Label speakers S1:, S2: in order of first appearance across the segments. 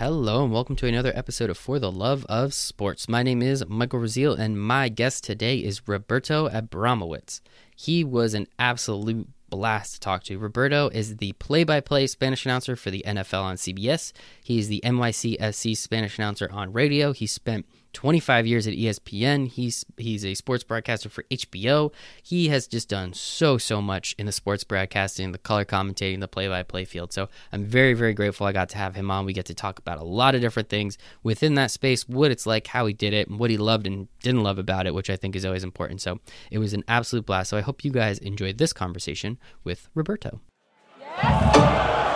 S1: Hello and welcome to another episode of For the Love of Sports. My name is Michael Raziel and my guest today is Roberto Abramowitz. He was an absolute blast to talk to. Roberto is the play-by-play Spanish announcer for the NFL on CBS. He is the NYCFC Spanish announcer on radio. He spent 25 years at ESPN. He's he's a sports broadcaster for HBO. He has just done so so much in the sports broadcasting, the color commentating, the play-by-play field. So I'm very very grateful I got to have him on. We get to talk about a lot of different things within that space, what it's like, how he did it, and what he loved and didn't love about it, which I think is always important. So it was an absolute blast. So I hope you guys enjoyed this conversation with Roberto. Yes.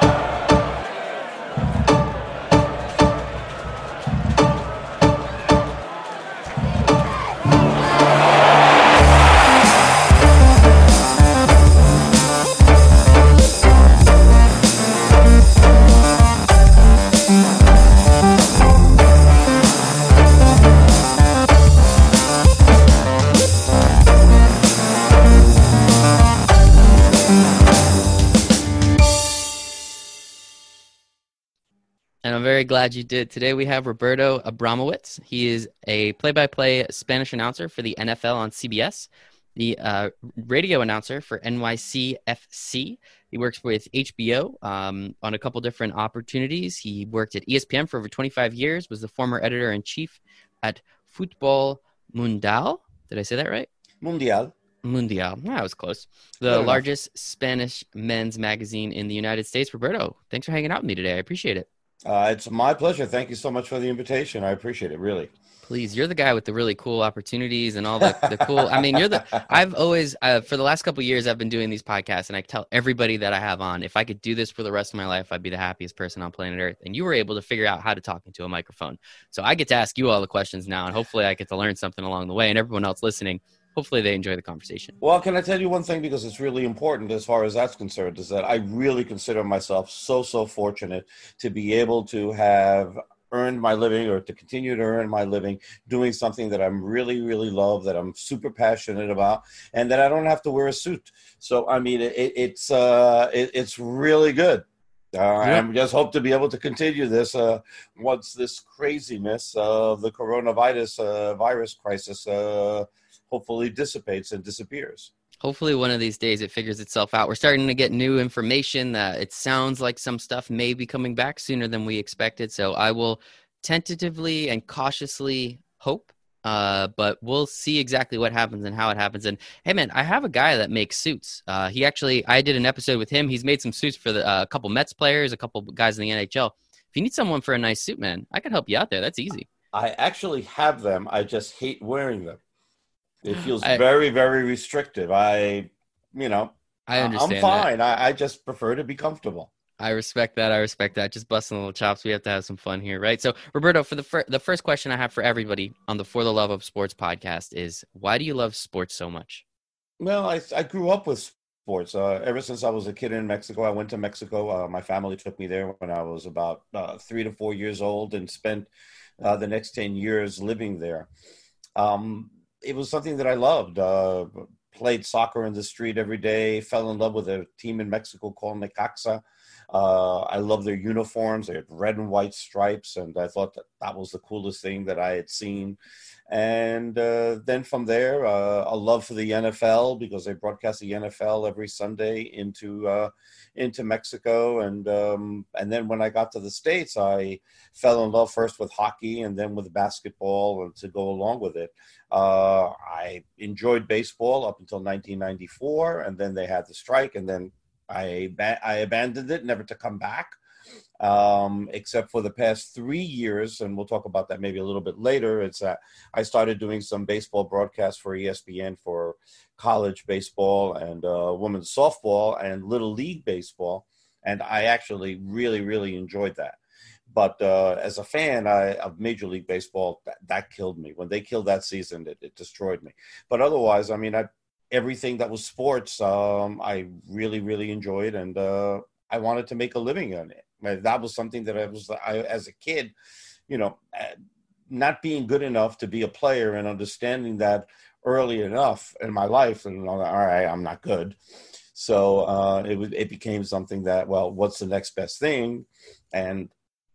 S1: Very glad you did. Today we have Roberto Abramowitz. He is a play by play Spanish announcer for the NFL on CBS, the uh, radio announcer for NYCFC. He works with HBO um, on a couple different opportunities. He worked at ESPN for over 25 years, was the former editor in chief at Football Mundial. Did I say that right?
S2: Mundial.
S1: Mundial. That was close. The largest Spanish men's magazine in the United States. Roberto, thanks for hanging out with me today. I appreciate it.
S2: Uh, it's my pleasure. Thank you so much for the invitation. I appreciate it, really.
S1: Please, you're the guy with the really cool opportunities and all the, the cool. I mean, you're the. I've always, uh, for the last couple years, I've been doing these podcasts, and I tell everybody that I have on, if I could do this for the rest of my life, I'd be the happiest person on planet Earth. And you were able to figure out how to talk into a microphone, so I get to ask you all the questions now, and hopefully, I get to learn something along the way. And everyone else listening, hopefully they enjoy the conversation.
S2: Well, can I tell you one thing because it's really important as far as that's concerned is that I really consider myself so so fortunate to be able to have earned my living or to continue to earn my living doing something that I'm really really love that I'm super passionate about and that I don't have to wear a suit. So I mean it, it's uh it, it's really good. Uh, yeah. I just hope to be able to continue this uh, once this craziness of the coronavirus uh, virus crisis uh, hopefully dissipates and disappears.
S1: Hopefully, one of these days it figures itself out. We're starting to get new information that it sounds like some stuff may be coming back sooner than we expected. So I will tentatively and cautiously hope uh, but we'll see exactly what happens and how it happens. And hey, man, I have a guy that makes suits. Uh, he actually, I did an episode with him. He's made some suits for the, uh, a couple Mets players, a couple guys in the NHL. If you need someone for a nice suit, man, I can help you out there. That's easy.
S2: I actually have them. I just hate wearing them. It feels I, very, very restrictive. I, you know,
S1: I understand.
S2: I'm fine. I, I, just prefer to be comfortable.
S1: I respect that. I respect that. Just busting little chops. We have to have some fun here, right? So, Roberto, for the fir- the first question I have for everybody on the For the Love of Sports podcast is, why do you love sports so much?
S2: Well, I I grew up with sports. Uh, ever since I was a kid in Mexico, I went to Mexico. Uh, my family took me there when I was about uh, three to four years old, and spent uh, the next ten years living there. Um, it was something that I loved. Uh, played soccer in the street every day. Fell in love with a team in Mexico called Necaxa. Uh, I love their uniforms. They had red and white stripes, and I thought that that was the coolest thing that I had seen. And uh, then from there, uh, a love for the NFL because they broadcast the NFL every Sunday into uh, into Mexico. And um, and then when I got to the states, I fell in love first with hockey and then with basketball, and to go along with it. Uh, I enjoyed baseball up until 1994, and then they had the strike, and then I I abandoned it, never to come back um, except for the past three years, and we'll talk about that maybe a little bit later. It's that I started doing some baseball broadcasts for ESPN for college baseball and uh, women's softball and little league baseball, and I actually really really enjoyed that. But uh, as a fan I, of Major League Baseball, that, that, killed me. When they killed that season, it, it destroyed me. But otherwise, I mean, I, everything that was sports, um, I really, really enjoyed, and uh, I wanted to make a living on it. That was something that I was, I, as a kid, you know, uh, not being good enough to be a player and understanding that early enough in my life, and all right, I'm not good. So uh, it was, it became something that, well, what's the next best thing? And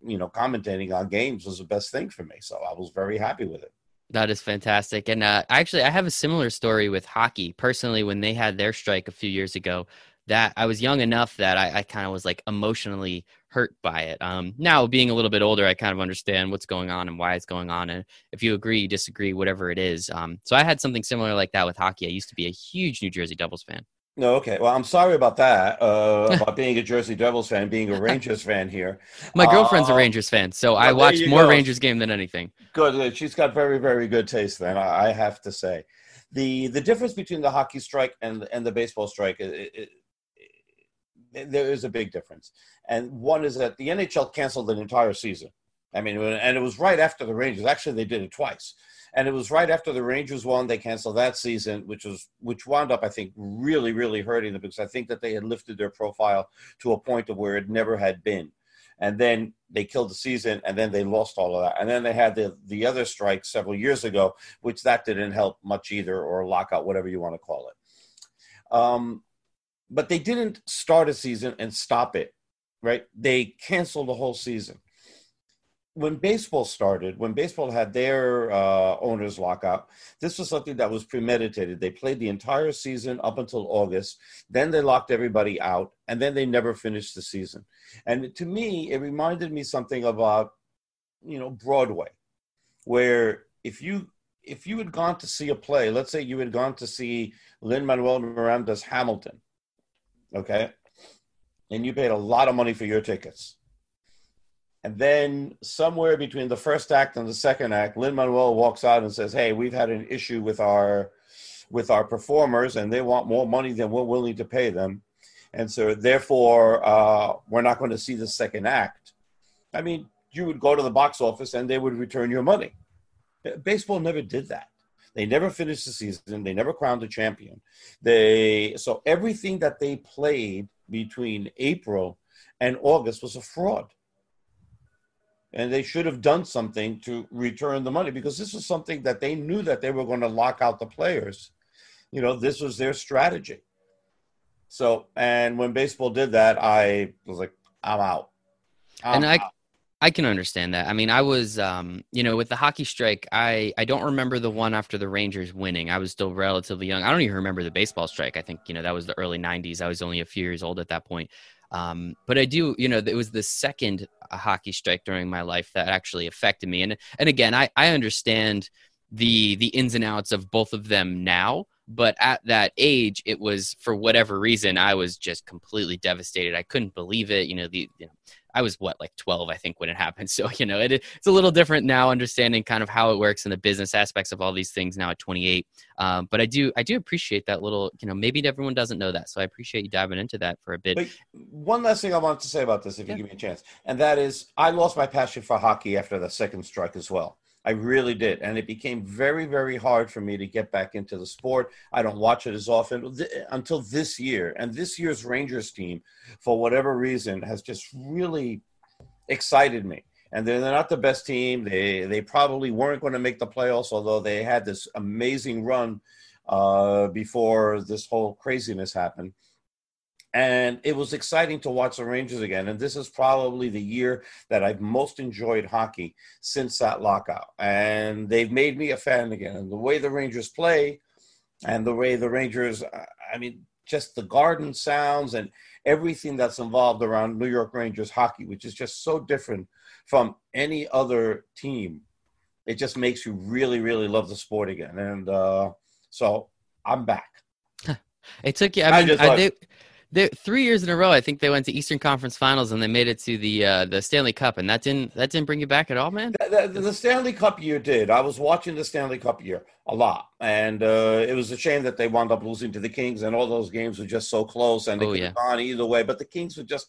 S2: you know, commentating on games was the best thing for me. So I was very happy with it.
S1: That is fantastic. And uh, actually, I have a similar story with hockey. Personally, when they had their strike a few years ago, that I was young enough that I, I kind of was like emotionally hurt by it. Um, now, being a little bit older, I kind of understand what's going on and why it's going on. And if you agree, disagree, whatever it is. Um, so I had something similar like that with hockey. I used to be a huge New Jersey Devils fan.
S2: No, okay. Well, I'm sorry about that. Uh, about being a Jersey Devils fan, being a Rangers fan here.
S1: My girlfriend's uh, a Rangers fan, so well, I watch more go. Rangers game than anything.
S2: Good. She's got very, very good taste. Then I have to say, the the difference between the hockey strike and and the baseball strike, it, it, there is a big difference. And one is that the NHL canceled an entire season. I mean, and it was right after the Rangers. Actually, they did it twice and it was right after the Rangers won. They canceled that season, which was which wound up, I think, really, really hurting them because I think that they had lifted their profile to a point of where it never had been. And then they killed the season, and then they lost all of that. And then they had the the other strike several years ago, which that didn't help much either, or lockout, whatever you want to call it. Um, but they didn't start a season and stop it, right? They canceled the whole season when baseball started, when baseball had their uh, owners lockout, this was something that was premeditated. They played the entire season up until August. Then they locked everybody out, and then they never finished the season. And to me, it reminded me something about, you know, Broadway, where if you if you had gone to see a play, let's say you had gone to see Lin Manuel Miranda's Hamilton, okay, and you paid a lot of money for your tickets and then somewhere between the first act and the second act, Lin Manuel walks out and says, "Hey, we've had an issue with our with our performers, and they want more money than we're willing to pay them, and so therefore uh, we're not going to see the second act." I mean, you would go to the box office and they would return your money. Baseball never did that. They never finished the season. They never crowned a champion. They so everything that they played between April and August was a fraud and they should have done something to return the money because this was something that they knew that they were going to lock out the players. You know, this was their strategy. So, and when baseball did that, I was like, I'm out.
S1: I'm and I, out. I can understand that. I mean, I was, um, you know, with the hockey strike, I, I don't remember the one after the Rangers winning. I was still relatively young. I don't even remember the baseball strike. I think, you know, that was the early 90s. I was only a few years old at that point. Um, but I do, you know, it was the second uh, hockey strike during my life that actually affected me. And and again, I I understand the the ins and outs of both of them now but at that age it was for whatever reason i was just completely devastated i couldn't believe it you know the you know, i was what like 12 i think when it happened. So you know it, it's a little different now understanding kind of how it works and the business aspects of all these things now at 28 um, but i do i do appreciate that little you know maybe everyone doesn't know that so i appreciate you diving into that for a bit. But
S2: one last thing i wanted to say about this if yeah. you give me a chance and that is i lost my passion for hockey after the second strike as well I really did. And it became very, very hard for me to get back into the sport. I don't watch it as often until this year. And this year's Rangers team, for whatever reason, has just really excited me. And they're, not the best team. They, they probably weren't going to make the playoffs, although they had this amazing run uh, before this whole craziness happened and it was exciting to watch the Rangers again. And this is probably the year that I've most enjoyed hockey since that lockout. And they've made me a fan again. And the way the Rangers play, and the way the Rangers, I mean, just the garden sounds and everything that's involved around New York Rangers hockey, which is just so different from any other team. It just makes you really, really love the sport again. And uh, so I'm back.
S1: It took you. I mean, I, I, they, three years in a row, I think they went to Eastern Conference Finals and they made it to the uh, the Stanley Cup, and that didn't that didn't bring you back at all, man.
S2: The, the, the Stanley Cup year did. I was watching the Stanley Cup year a lot, and uh, it was a shame that they wound up losing to the Kings, and all those games were just so close, and they oh, could yeah. have gone either way. But the Kings were just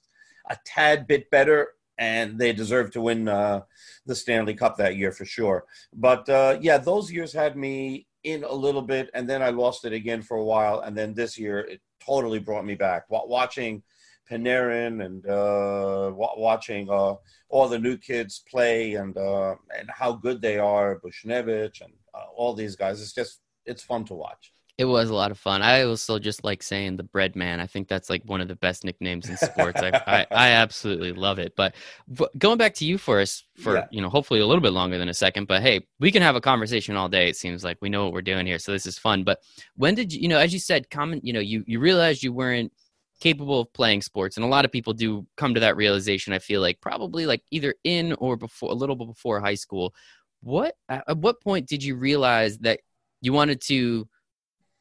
S2: a tad bit better, and they deserved to win uh, the Stanley Cup that year for sure. But uh, yeah, those years had me in a little bit, and then I lost it again for a while, and then this year it totally brought me back. Watching Panarin and uh, watching uh, all the new kids play and uh, and how good they are, Buchnevich and uh, all these guys. It's just it's fun to watch.
S1: It was a lot of fun. I also just like saying the bread man. I think that's like one of the best nicknames in sports. I, I, I, absolutely love it. But, but, going back to you for us for yeah. you know hopefully a little bit longer than a second. But hey, we can have a conversation all day. It seems like we know what we're doing here, so this is fun. But when did you you know as you said, comment you know you you realized you weren't capable of playing sports and a lot of people do come to that realization i feel like probably like either in or before a little bit before high school what at what point did you realize that you wanted to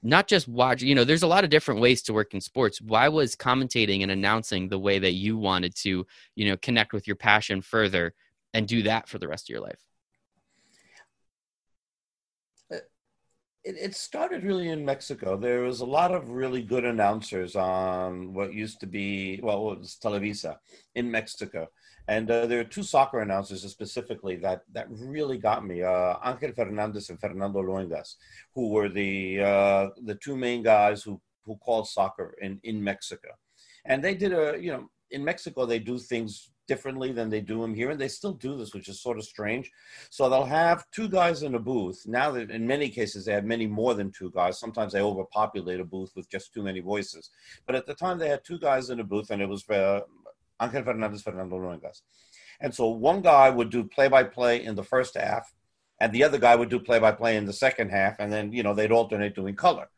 S1: not just watch you know there's a lot of different ways to work in sports. Why was commentating and announcing the way that you wanted to you know connect with your passion further and do that for the rest of your life
S2: it, it started really in Mexico. There was a lot of really good announcers on what used to be, well, it was Televisa in Mexico. And uh, there are two soccer announcers specifically that, that really got me uh, Angel Fernandez and Fernando Luengas, who were the, uh, the two main guys who, who called soccer in, in Mexico. And they did a, you know, in Mexico, they do things differently than they do them here, and they still do this, which is sort of strange. So they'll have two guys in a booth. Now that in many cases they have many more than two guys. Sometimes they overpopulate a booth with just too many voices. But at the time they had two guys in a booth, and it was uh, Angel Fernandez, Fernando Luengas. And so one guy would do play-by-play in the first half, and the other guy would do play-by-play in the second half, and then you know they'd alternate doing color.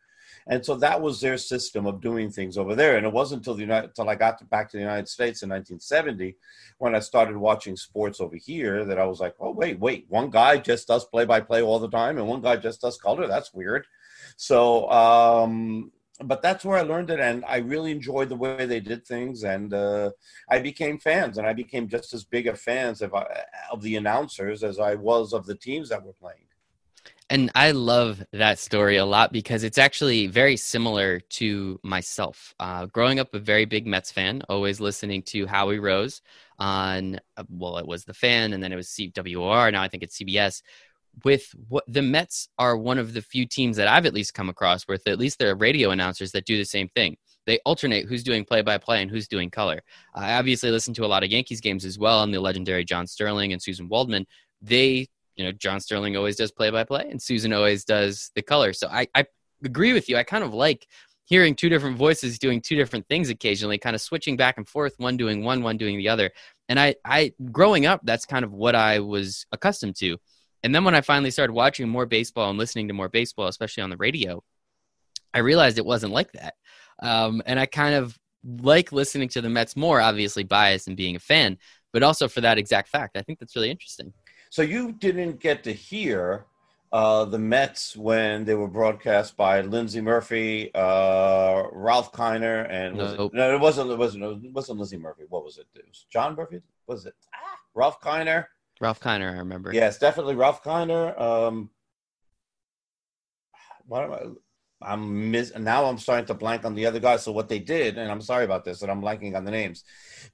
S2: And so that was their system of doing things over there. And it wasn't until the United, until I got to, back to the United States in 1970 when I started watching sports over here that I was like, oh wait, wait, one guy just does play by play all the time, and one guy just does color. That's weird. So, um, but that's where I learned it, and I really enjoyed the way they did things, and uh, I became fans, and I became just as big a fans of, uh, of the announcers as I was of the teams that were playing.
S1: And I love that story a lot because it's actually very similar to myself. Uh, growing up a very big Mets fan, always listening to Howie Rose on, uh, well, it was The Fan and then it was CWR. Now I think it's CBS. With what the Mets are one of the few teams that I've at least come across with at least there are radio announcers that do the same thing. They alternate who's doing play by play and who's doing color. I obviously listen to a lot of Yankees games as well, and the legendary John Sterling and Suzyn Waldman. They you know, John Sterling always does play by play and Suzyn always does the color. So I, I agree with you. I kind of like hearing two different voices doing two different things occasionally, kind of switching back and forth, one doing one, one doing the other. And I, I growing up, that's kind of what I was accustomed to. And then when I finally started watching more baseball and listening to more baseball, especially on the radio, I realized it wasn't like that. Um, and I kind of like listening to the Mets more, obviously biased and being a fan, but also for that exact fact. I think that's really interesting.
S2: So you didn't get to hear uh, the Mets when they were broadcast by Lindsey Murphy, uh, Ralph Kiner, and was it, no, it wasn't. It wasn't. It wasn't Lindsey Murphy. What was it? It was John Murphy. Was it ah, Ralph Kiner?
S1: Ralph Kiner, I remember.
S2: Yes, definitely Ralph Kiner. Um, what am I? I'm miss now I'm starting to blank on the other guys. So what they did, and I'm sorry about this, and I'm blanking on the names,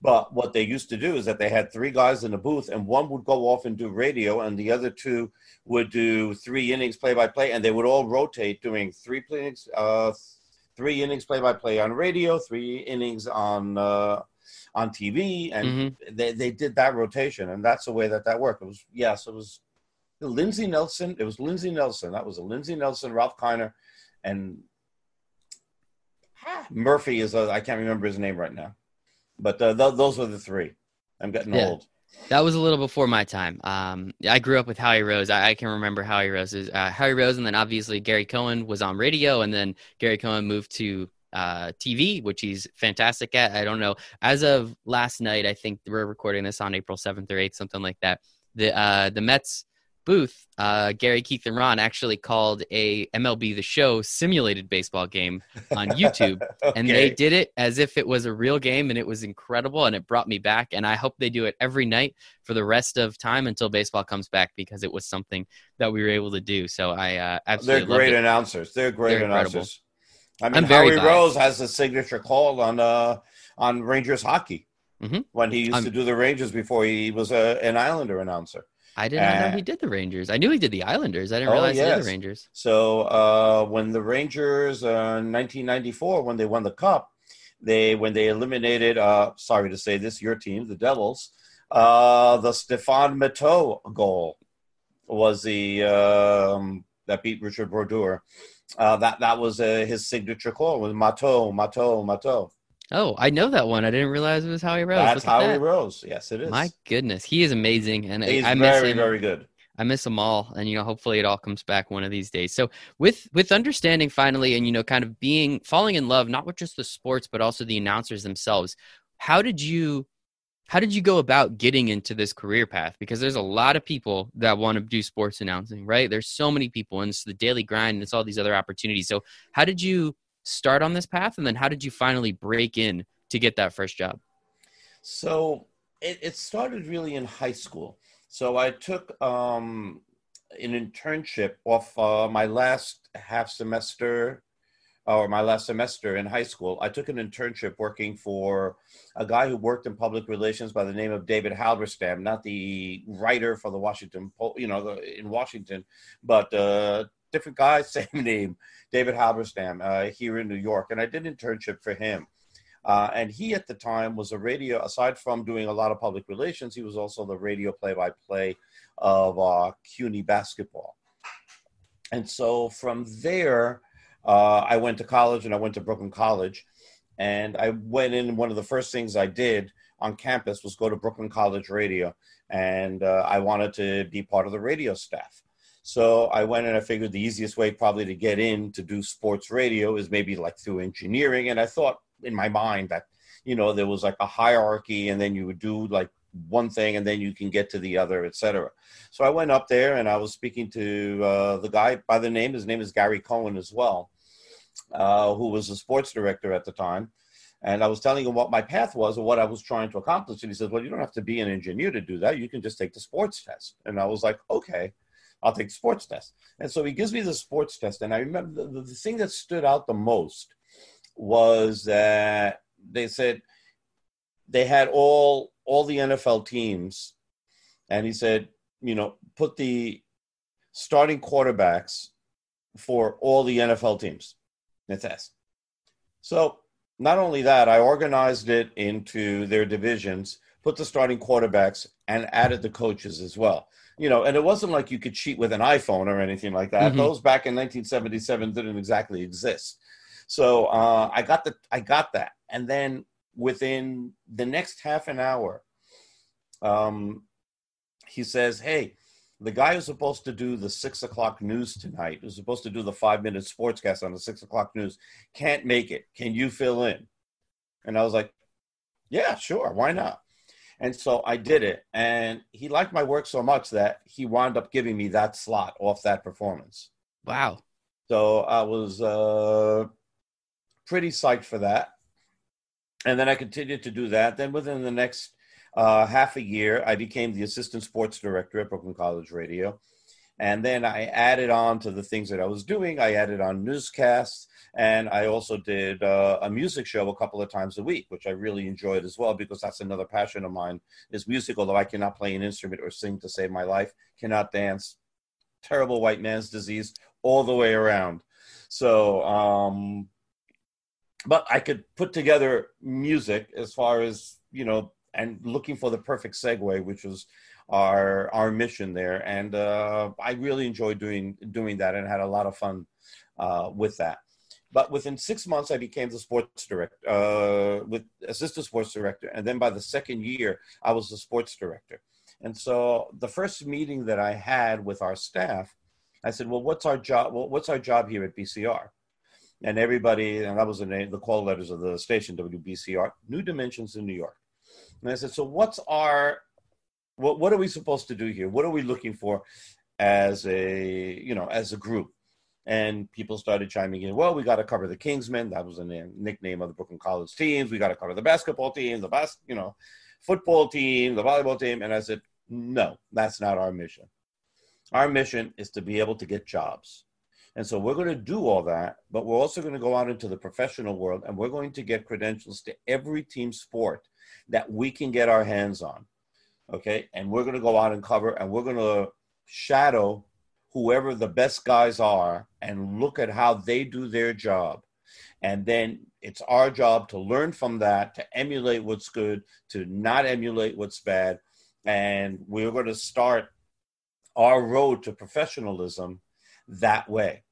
S2: but what they used to do is that they had three guys in the booth, and one would go off and do radio, and the other two would do three innings play by play, and they would all rotate doing three innings, uh, three innings play by play on radio, three innings on uh, on TV, and mm-hmm. they they did that rotation, and that's the way that that worked. It was yes, it was Lindsey Nelson. It was Lindsey Nelson. That was a Lindsey Nelson, Ralph Kiner and Murphy is I can't remember his name right now, but uh, th- those are the three. I'm getting yeah. old.
S1: That was a little before my time. Um, I grew up with Howie Rose. I, I can remember Howie Rose's uh, Howie Rose, and then obviously Gary Cohen was on radio, and then Gary Cohen moved to uh, TV, which he's fantastic at. I don't know. As of last night, I think we're recording this on April seventh or eighth, something like that. The uh, the Mets booth, uh, Gary, Keith, and Ron actually called a MLB The Show simulated baseball game on YouTube, okay. and they did it as if it was a real game, and it was incredible, and it brought me back. And I hope they do it every night for the rest of time until baseball comes back because it was something that we were able to do. So I uh, absolutely
S2: they're great announcers. They're great They're announcers. I mean, Howie Rose has a signature call on uh, on Rangers hockey mm-hmm. when he used I'm, to do the Rangers before he was a, an Islander announcer.
S1: I did not uh, know he did the Rangers. I knew he did the Islanders. I didn't oh, realize yes. he did the Rangers.
S2: So uh, when the Rangers uh, in 1994, when they won the Cup, they when they eliminated, uh, sorry to say this, your team, the Devils, uh, the Stéphane Matteau goal was the um, that beat Richard Brodeur. uh, that that was uh, his signature call was Matteau, Matteau, Matteau.
S1: Oh, I know that one. I didn't realize it was Howie Rose.
S2: That's Howie that. Rose. Yes, it is.
S1: My goodness, he is amazing, and
S2: he's
S1: I, I
S2: very,
S1: him.
S2: very good.
S1: I miss them all, and you know, hopefully, it all comes back one of these days. So, with with understanding finally, and you know, kind of being falling in love, not with just the sports, but also the announcers themselves. How did you how did you go about getting into this career path because there's a lot of people that want to do sports announcing right there's so many people and it's the daily grind and it's all these other opportunities so how did you start on this path? And then how did you finally break in to get that first job?
S2: So it, it started really in high school. So i took um, an internship off uh, my last half semester or my last semester in high school, I took an internship working for a guy who worked in public relations by the name of David Halberstam, not the writer for the Washington, Post you know, in Washington, but uh, different guy, same name, David Halberstam, uh, here in New York. And I did an internship for him. Uh, and he at the time was a radio, aside from doing a lot of public relations, he was also the radio play by play of uh, CUNY basketball. And so from there, uh, I went to college and I went to Brooklyn College. And I went in, one of the first things I did on campus was go to Brooklyn College Radio. And uh, I wanted to be part of the radio staff. So I went and I figured the easiest way probably to get in to do sports radio is maybe like through engineering. And I thought in my mind that, you know, there was like a hierarchy and then you would do like one thing and then you can get to the other, etc. So I went up there and I was speaking to uh, the guy by the name, his name is Gary Cohen as well uh, who was the sports director at the time. And I was telling him what my path was and what I was trying to accomplish. And he says, Well, you don't have to be an engineer to do that. You can just take the sports test. And I was like, Okay, I'll take sports test. And so he gives me the sports test. And I remember the, the thing that stood out the most was that they said they had all all the NFL teams. And he said, you know, put the starting quarterbacks for all the NFL teams. The test. So not only that, I organized it into their divisions, put the starting quarterbacks, and added the coaches as well. You know, and it wasn't like you could cheat with an iPhone or anything like that. Mm-hmm. Those back in 1977 didn't exactly exist. So uh, I got the I got that, and then within the next half an hour, um, he says, "Hey, the guy who's supposed to do the six o'clock news tonight, who's supposed to do the five minute sportscast on the six o'clock news, can't make it. Can you fill in? And I was like, yeah, sure. Why not? And so I did it. And he liked my work so much that he wound up giving me that slot off that performance.
S1: Wow.
S2: So I was uh, pretty psyched for that. And then I continued to do that. Then within the next uh, half a year, I became the assistant sports director at Brooklyn College Radio. And then I added on to the things that I was doing. I added on newscasts, and I also did uh, a music show a couple of times a week, which I really enjoyed as well because that's another passion of mine is music. Although I cannot play an instrument or sing to save my life, cannot dance, terrible white man's disease all the way around. So, um, but I could put together music as far as you know and looking for the perfect segue, which was our our mission there. And uh, I really enjoyed doing doing that and had a lot of fun uh, with that. But within six months, I became the sports director, uh, with assistant sports director, and then by the second year, I was the sports director. And so the first meeting that I had with our staff, I said, "Well, what's our job? Well, what's our job here at BCR?" And everybody, and that was the name, the call letters of the station, WBCR, New Dimensions in New York. And I said, so what's our, what, what are we supposed to do here? What are we looking for as a, you know, as a group? And people started chiming in, well, we got to cover the Kingsmen. That was a name, nickname of the Brooklyn College teams. We got to cover the basketball team, the bas- you know, football team, the volleyball team. And I said, no, that's not our mission. Our mission is to be able to get jobs. And so we're going to do all that, but we're also going to go out into the professional world and we're going to get credentials to every team sport that we can get our hands on. Okay. And we're going to go out and cover and we're going to shadow whoever the best guys are and look at how they do their job. And then it's our job to learn from that, to emulate what's good, to not emulate what's bad. And we're going to start our road to professionalism that way.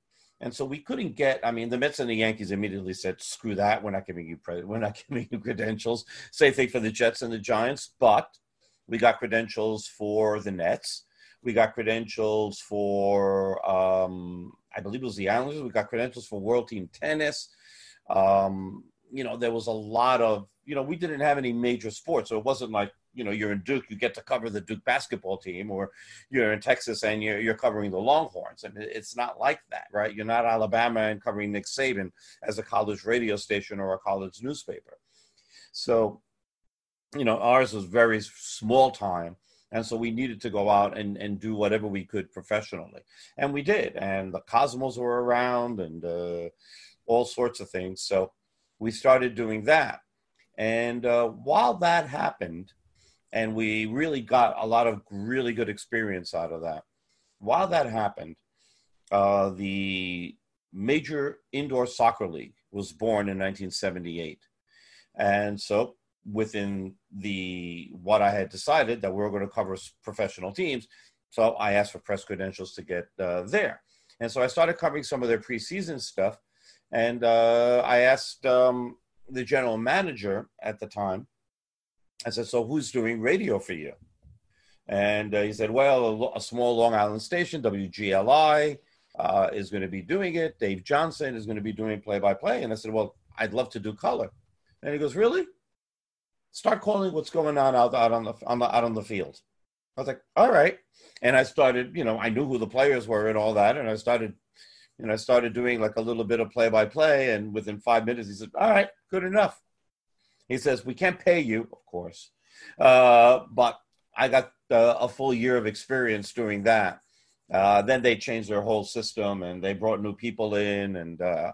S2: And so we couldn't get. I mean, the Mets and the Yankees immediately said, "Screw that! We're not giving you pre- we're not giving you credentials." Same thing for the Jets and the Giants, but we got credentials for the Nets. We got credentials for, um, I believe it was the Islanders. We got credentials for World Team Tennis. Um, you know, there was a lot of, you know, we didn't have any major sports, so it wasn't like you know you're in Duke, you get to cover the Duke basketball team, or you're in Texas and you're you're covering the Longhorns. I mean, it's not like that, right? You're not Alabama and covering Nick Saban as a college radio station or a college newspaper. So, you know, ours was very small time. And so we needed to go out and, and do whatever we could professionally. And we did. And the Cosmos were around and uh, all sorts of things. So we started doing that. And uh, while that happened, and we really got a lot of really good experience out of that. While that happened, uh, the Major Indoor Soccer League was born in 1978, and so within the what I had decided that we were going to cover professional teams, so I asked for press credentials to get uh, there, and so I started covering some of their preseason stuff, and uh, I asked um, the general manager at the time I said, So who's doing radio for you? And uh, he said, Well, a, a, small Long Island station, WGLI, uh, is going to be doing it. Dave Johnson is going to be doing play by play. And I said, Well, I'd love to do color. And he goes, Really? Start calling what's going on out, out on the on the out on the field. I was like, all right. And I started, you know, I knew who the players were and all that. And I started, you know, I started doing like a little bit of play by play. And within five minutes, he said, all right, good enough. He says, We can't pay you, of course, uh, but I got uh, a full year of experience doing that. Uh, then they changed their whole system and they brought new people in. And uh,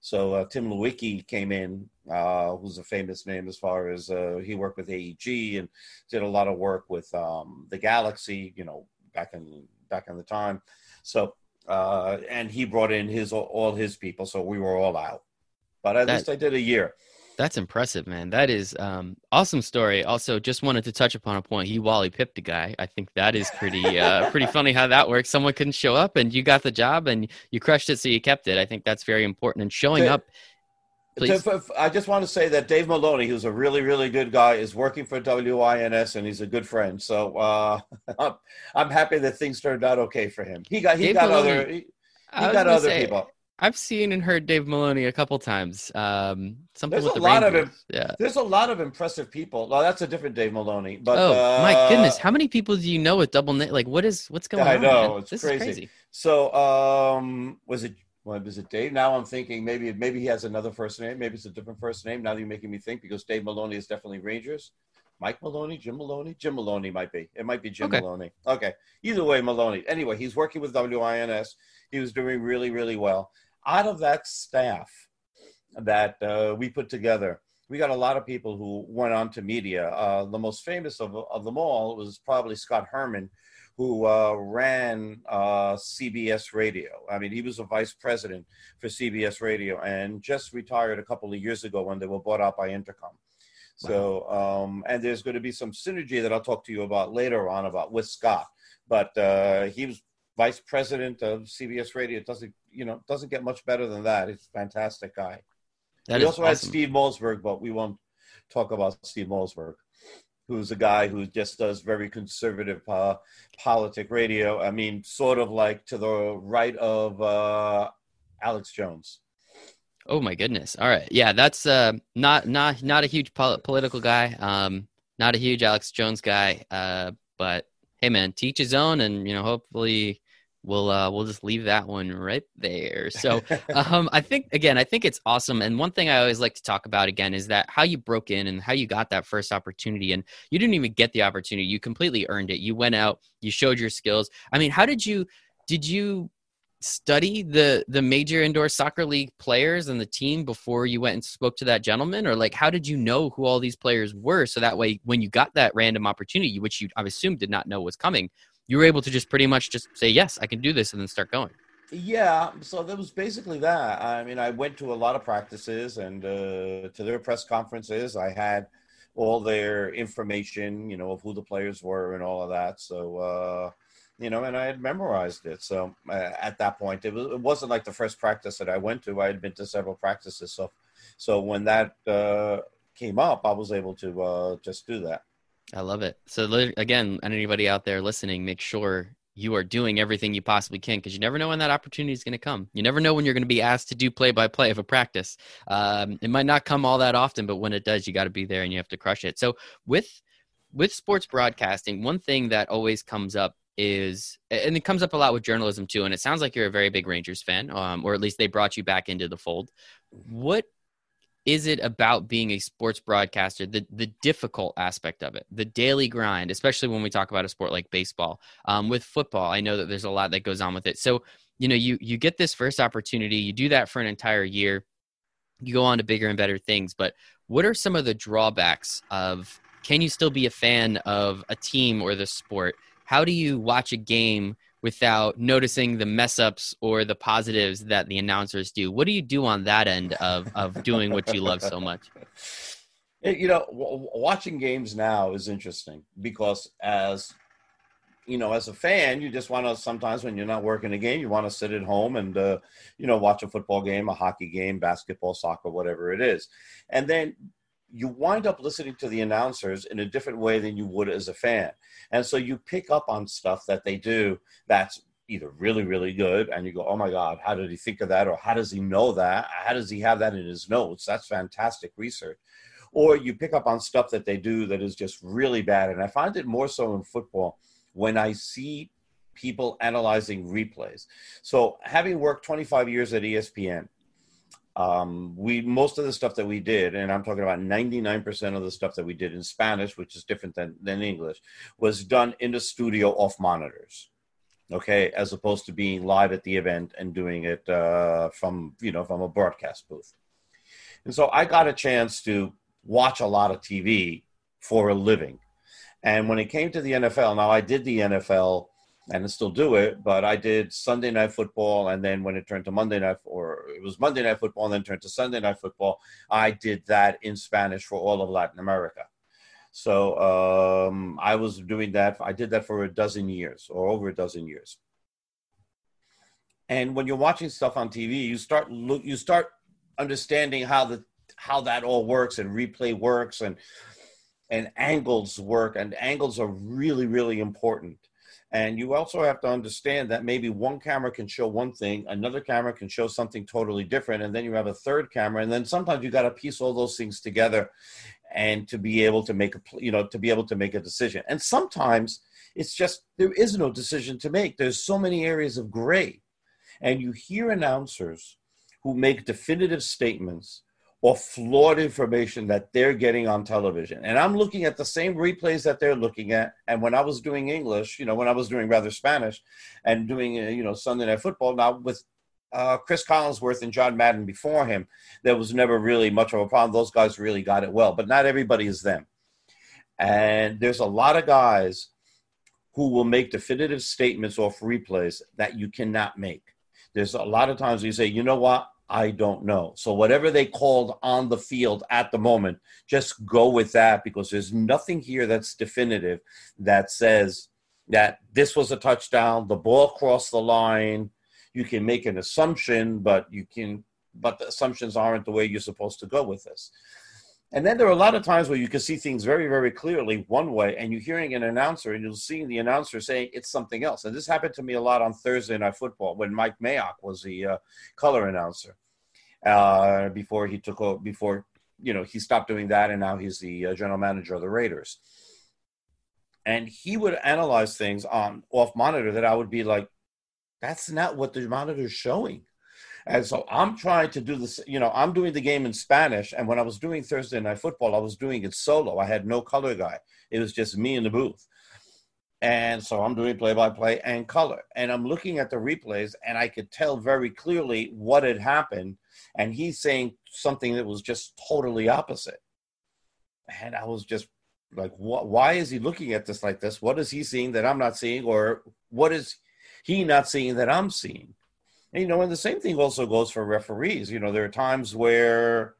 S2: so uh, Tim Leiweke came in, uh, who's a famous name as far as uh, he worked with AEG and did a lot of work with um, the Galaxy, you know, back in back in the time. So uh, and he brought in his all his people, so we were all out. But at that, least I did a year.
S1: That's impressive, man. That is um, awesome story. Also, just wanted to touch upon a point. He Wally pipped a guy. I think that is pretty uh, pretty funny how that works. Someone couldn't show up, and you got the job, and you crushed it, so you kept it. I think that's very important. And showing up.
S2: Please. I just want to say that Dave Maloney, who's a really, really good guy, is working for WINS, and he's a good friend. So uh, I'm happy that things turned out okay for him. He got he Dave got Maloney, other he, he got other
S1: say,
S2: people.
S1: I've seen and heard Dave Maloney a couple times. Um, something
S2: there's
S1: with
S2: a the lot
S1: Rangers.
S2: of yeah. There's a lot of impressive people. Well, that's a different Dave Maloney. But
S1: oh
S2: uh,
S1: my goodness, how many people do you know with double name? Like, what is what's going
S2: I
S1: on?
S2: I know it's crazy.
S1: Crazy.
S2: So, um, was it what was it Dave? Now I'm thinking maybe maybe he has another first name. Maybe it's a different first name. Now you're making me think because Dave Maloney is definitely Rangers. Mike Maloney, Jim Maloney, Jim Maloney might be. It might be Jim
S1: Okay.
S2: Maloney. Okay. Either way, Maloney. Anyway, he's working with WINS. He was doing really, really well out of that staff that uh, we put together, we got a lot of people who went on to media. Uh, the most famous of, of them all was probably Scott Herman, who uh, ran uh, CBS Radio. I mean, he was a vice president for CBS Radio and just retired a couple of years ago when they were bought out by Entercom. So, um, and there's going to be some synergy that I'll talk to you about later on about with Scott. But uh, he was vice president of CBS Radio. It doesn't, you know, doesn't get much better than that. He's a fantastic guy.
S1: That
S2: we also had. Steve Malzberg, but we won't talk about Steve Malzberg, who's a guy who just does very conservative uh, politic radio. I mean, sort of like to the right of uh, Alex Jones.
S1: Oh my goodness. All right. Yeah, that's uh, not not not a huge pol- political guy. Um, not a huge Alex Jones guy. Uh, but hey, man, teach his own, and you know, hopefully, we'll uh, we'll just leave that one right there. So, um, I think again, I think it's awesome. And one thing I always like to talk about again is that how you broke in and how you got that first opportunity. And you didn't even get the opportunity; you completely earned it. You went out, you showed your skills. I mean, how did you? Did you study the the major indoor soccer league players and the team before you went and spoke to that gentleman or like how did you know who all these players were so that way when you got that random opportunity which you i assume did not know was coming you were able to just pretty much just say yes i can do this and then start going
S2: Yeah, so that was basically that. I mean, I went to a lot of practices and uh, to their press conferences. I had all their information, you know, of who the players were and all of that. So, uh, you know, and I had memorized it. So uh, at that point, it, was, it wasn't like the first practice that I went to. I had been to several practices. So, so when that uh, came up, I was able to uh, just do that.
S1: I love it. So again, anybody out there listening, make sure you are doing everything you possibly can because you never know when that opportunity is going to come. You never know when you're going to be asked to do play by play of a practice. Um, it might not come all that often, but when it does, you got to be there and you have to crush it. So with with sports broadcasting, one thing that always comes up is, and it comes up a lot with journalism too. And it sounds like you're a very big Rangers fan, um, or at least they brought you back into the fold. What is it about being a sports broadcaster the the difficult aspect of it the daily grind especially when we talk about a sport like baseball um, with football i know that there's a lot that goes on with it so you know you you get this first opportunity you do that for an entire year you go on to bigger and better things but what are some of the drawbacks of can you still be a fan of a team or the sport? How do you watch a game without noticing the mess ups or the positives that the announcers do? What do you do on that end of, of doing what you love so much?
S2: You know, w- watching games now is interesting because as you know, as a fan, you just want to sometimes when you're not working a game, you want to sit at home and uh, you know watch a football game, a hockey game, basketball, soccer, whatever it is, and then you wind up listening to the announcers in a different way than you would as a fan. And so you pick up on stuff that they do that's either really, really good, and you go, oh my God, how did he think of that? Or how does he know that? How does he have that in his notes? That's fantastic research. Or you pick up on stuff that they do that is just really bad. And I find it more so in football when I see people analyzing replays. So having worked 25 years at ESPN, um, we most of the stuff that we did, and I'm talking about 99% of the stuff that we did in Spanish, which is different than, than English, was done in the studio off monitors. Okay, as opposed to being live at the event and doing it uh, from you know from a broadcast booth. And so I got a chance to watch a lot of TV for a living. And when it came to the NFL, now I did the NFL and I still do it, but I did Sunday night football, and then when it turned to Monday night, or it was Monday night football, and then turned to Sunday night football, I did that in Spanish for all of Latin America. So um, I was doing that. I did that for a dozen years, or over a dozen years. And when you're watching stuff on TV, you start look, you start understanding how the how that all works and replay works and and angles work, and angles are really really important and you also have to understand that maybe one camera can show one thing, another camera can show something totally different, and then you have a third camera, and then sometimes you got to piece all those things together, and to be able to make a you know to be able to make a decision. And sometimes it's just there is no decision to make. There's so many areas of gray, and you hear announcers who make definitive statements or flawed information that they're getting on television. And I'm looking at the same replays that they're looking at. And when I was doing English, you know, when I was doing rather Spanish and doing, uh, you know, Sunday Night Football, now with uh, Cris Collinsworth and John Madden before him, there was never really much of a problem. Those guys really got it well, but not everybody is them. And there's a lot of guys who will make definitive statements off replays that you cannot make. There's a lot of times you say, you know what? I don't know. So whatever they called on the field at the moment, just go with that because there's nothing here that's definitive that says that this was a touchdown, the ball crossed the line. You can make an assumption, but you can but the assumptions aren't the way you're supposed to go with this. And then there are a lot of times where you can see things very, very clearly one way, and you're hearing an announcer, and you'll see the announcer saying it's something else. And this happened to me a lot on Thursday Night Football when Mike Mayock was the uh, color announcer uh, before he took over, before you know he stopped doing that, and now he's the uh, general manager of the Raiders. And he would analyze things on off monitor that I would be like, "That's not what the monitor is showing." And so I'm trying to do this, you know, I'm doing the game in Spanish. And when I was doing Thursday Night Football, I was doing it solo. I had no color guy, it was just me in the booth. And so I'm doing play by play and color. And I'm looking at the replays, and I could tell very clearly what had happened and he's saying something that was just totally opposite. And I was just like, why is he looking at this like this? What is he seeing that I'm not seeing, or what is he not seeing that I'm seeing? And, you know, and the same thing also goes for referees. You know, there are times where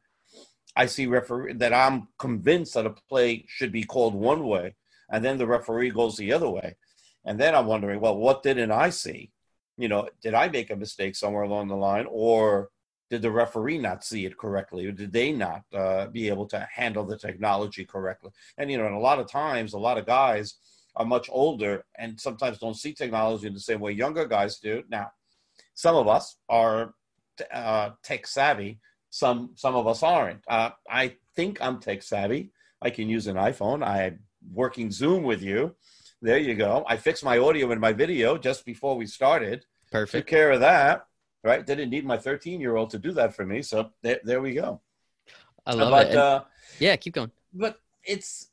S2: I see referee that I'm convinced that a play should be called one way, and then the referee goes the other way. And then I'm wondering, well, what didn't I see? You know, did I make a mistake somewhere along the line, or did the referee not see it correctly, or did they not uh, be able to handle the technology correctly? And you know, and a lot of times, a lot of guys are much older and sometimes don't see technology in the same way younger guys do. Now, some of us are uh, tech savvy. Some some of us aren't. Uh, I think I'm tech savvy. I can use an iPhone. I'm working Zoom with you. There you go. I fixed my audio and my video just before we started.
S1: Perfect.
S2: Took care of that. Right. Didn't need my 13 year old to do that for me. So there, there we go.
S1: I love
S2: but,
S1: it. And,
S2: uh,
S1: yeah, keep going.
S2: But it's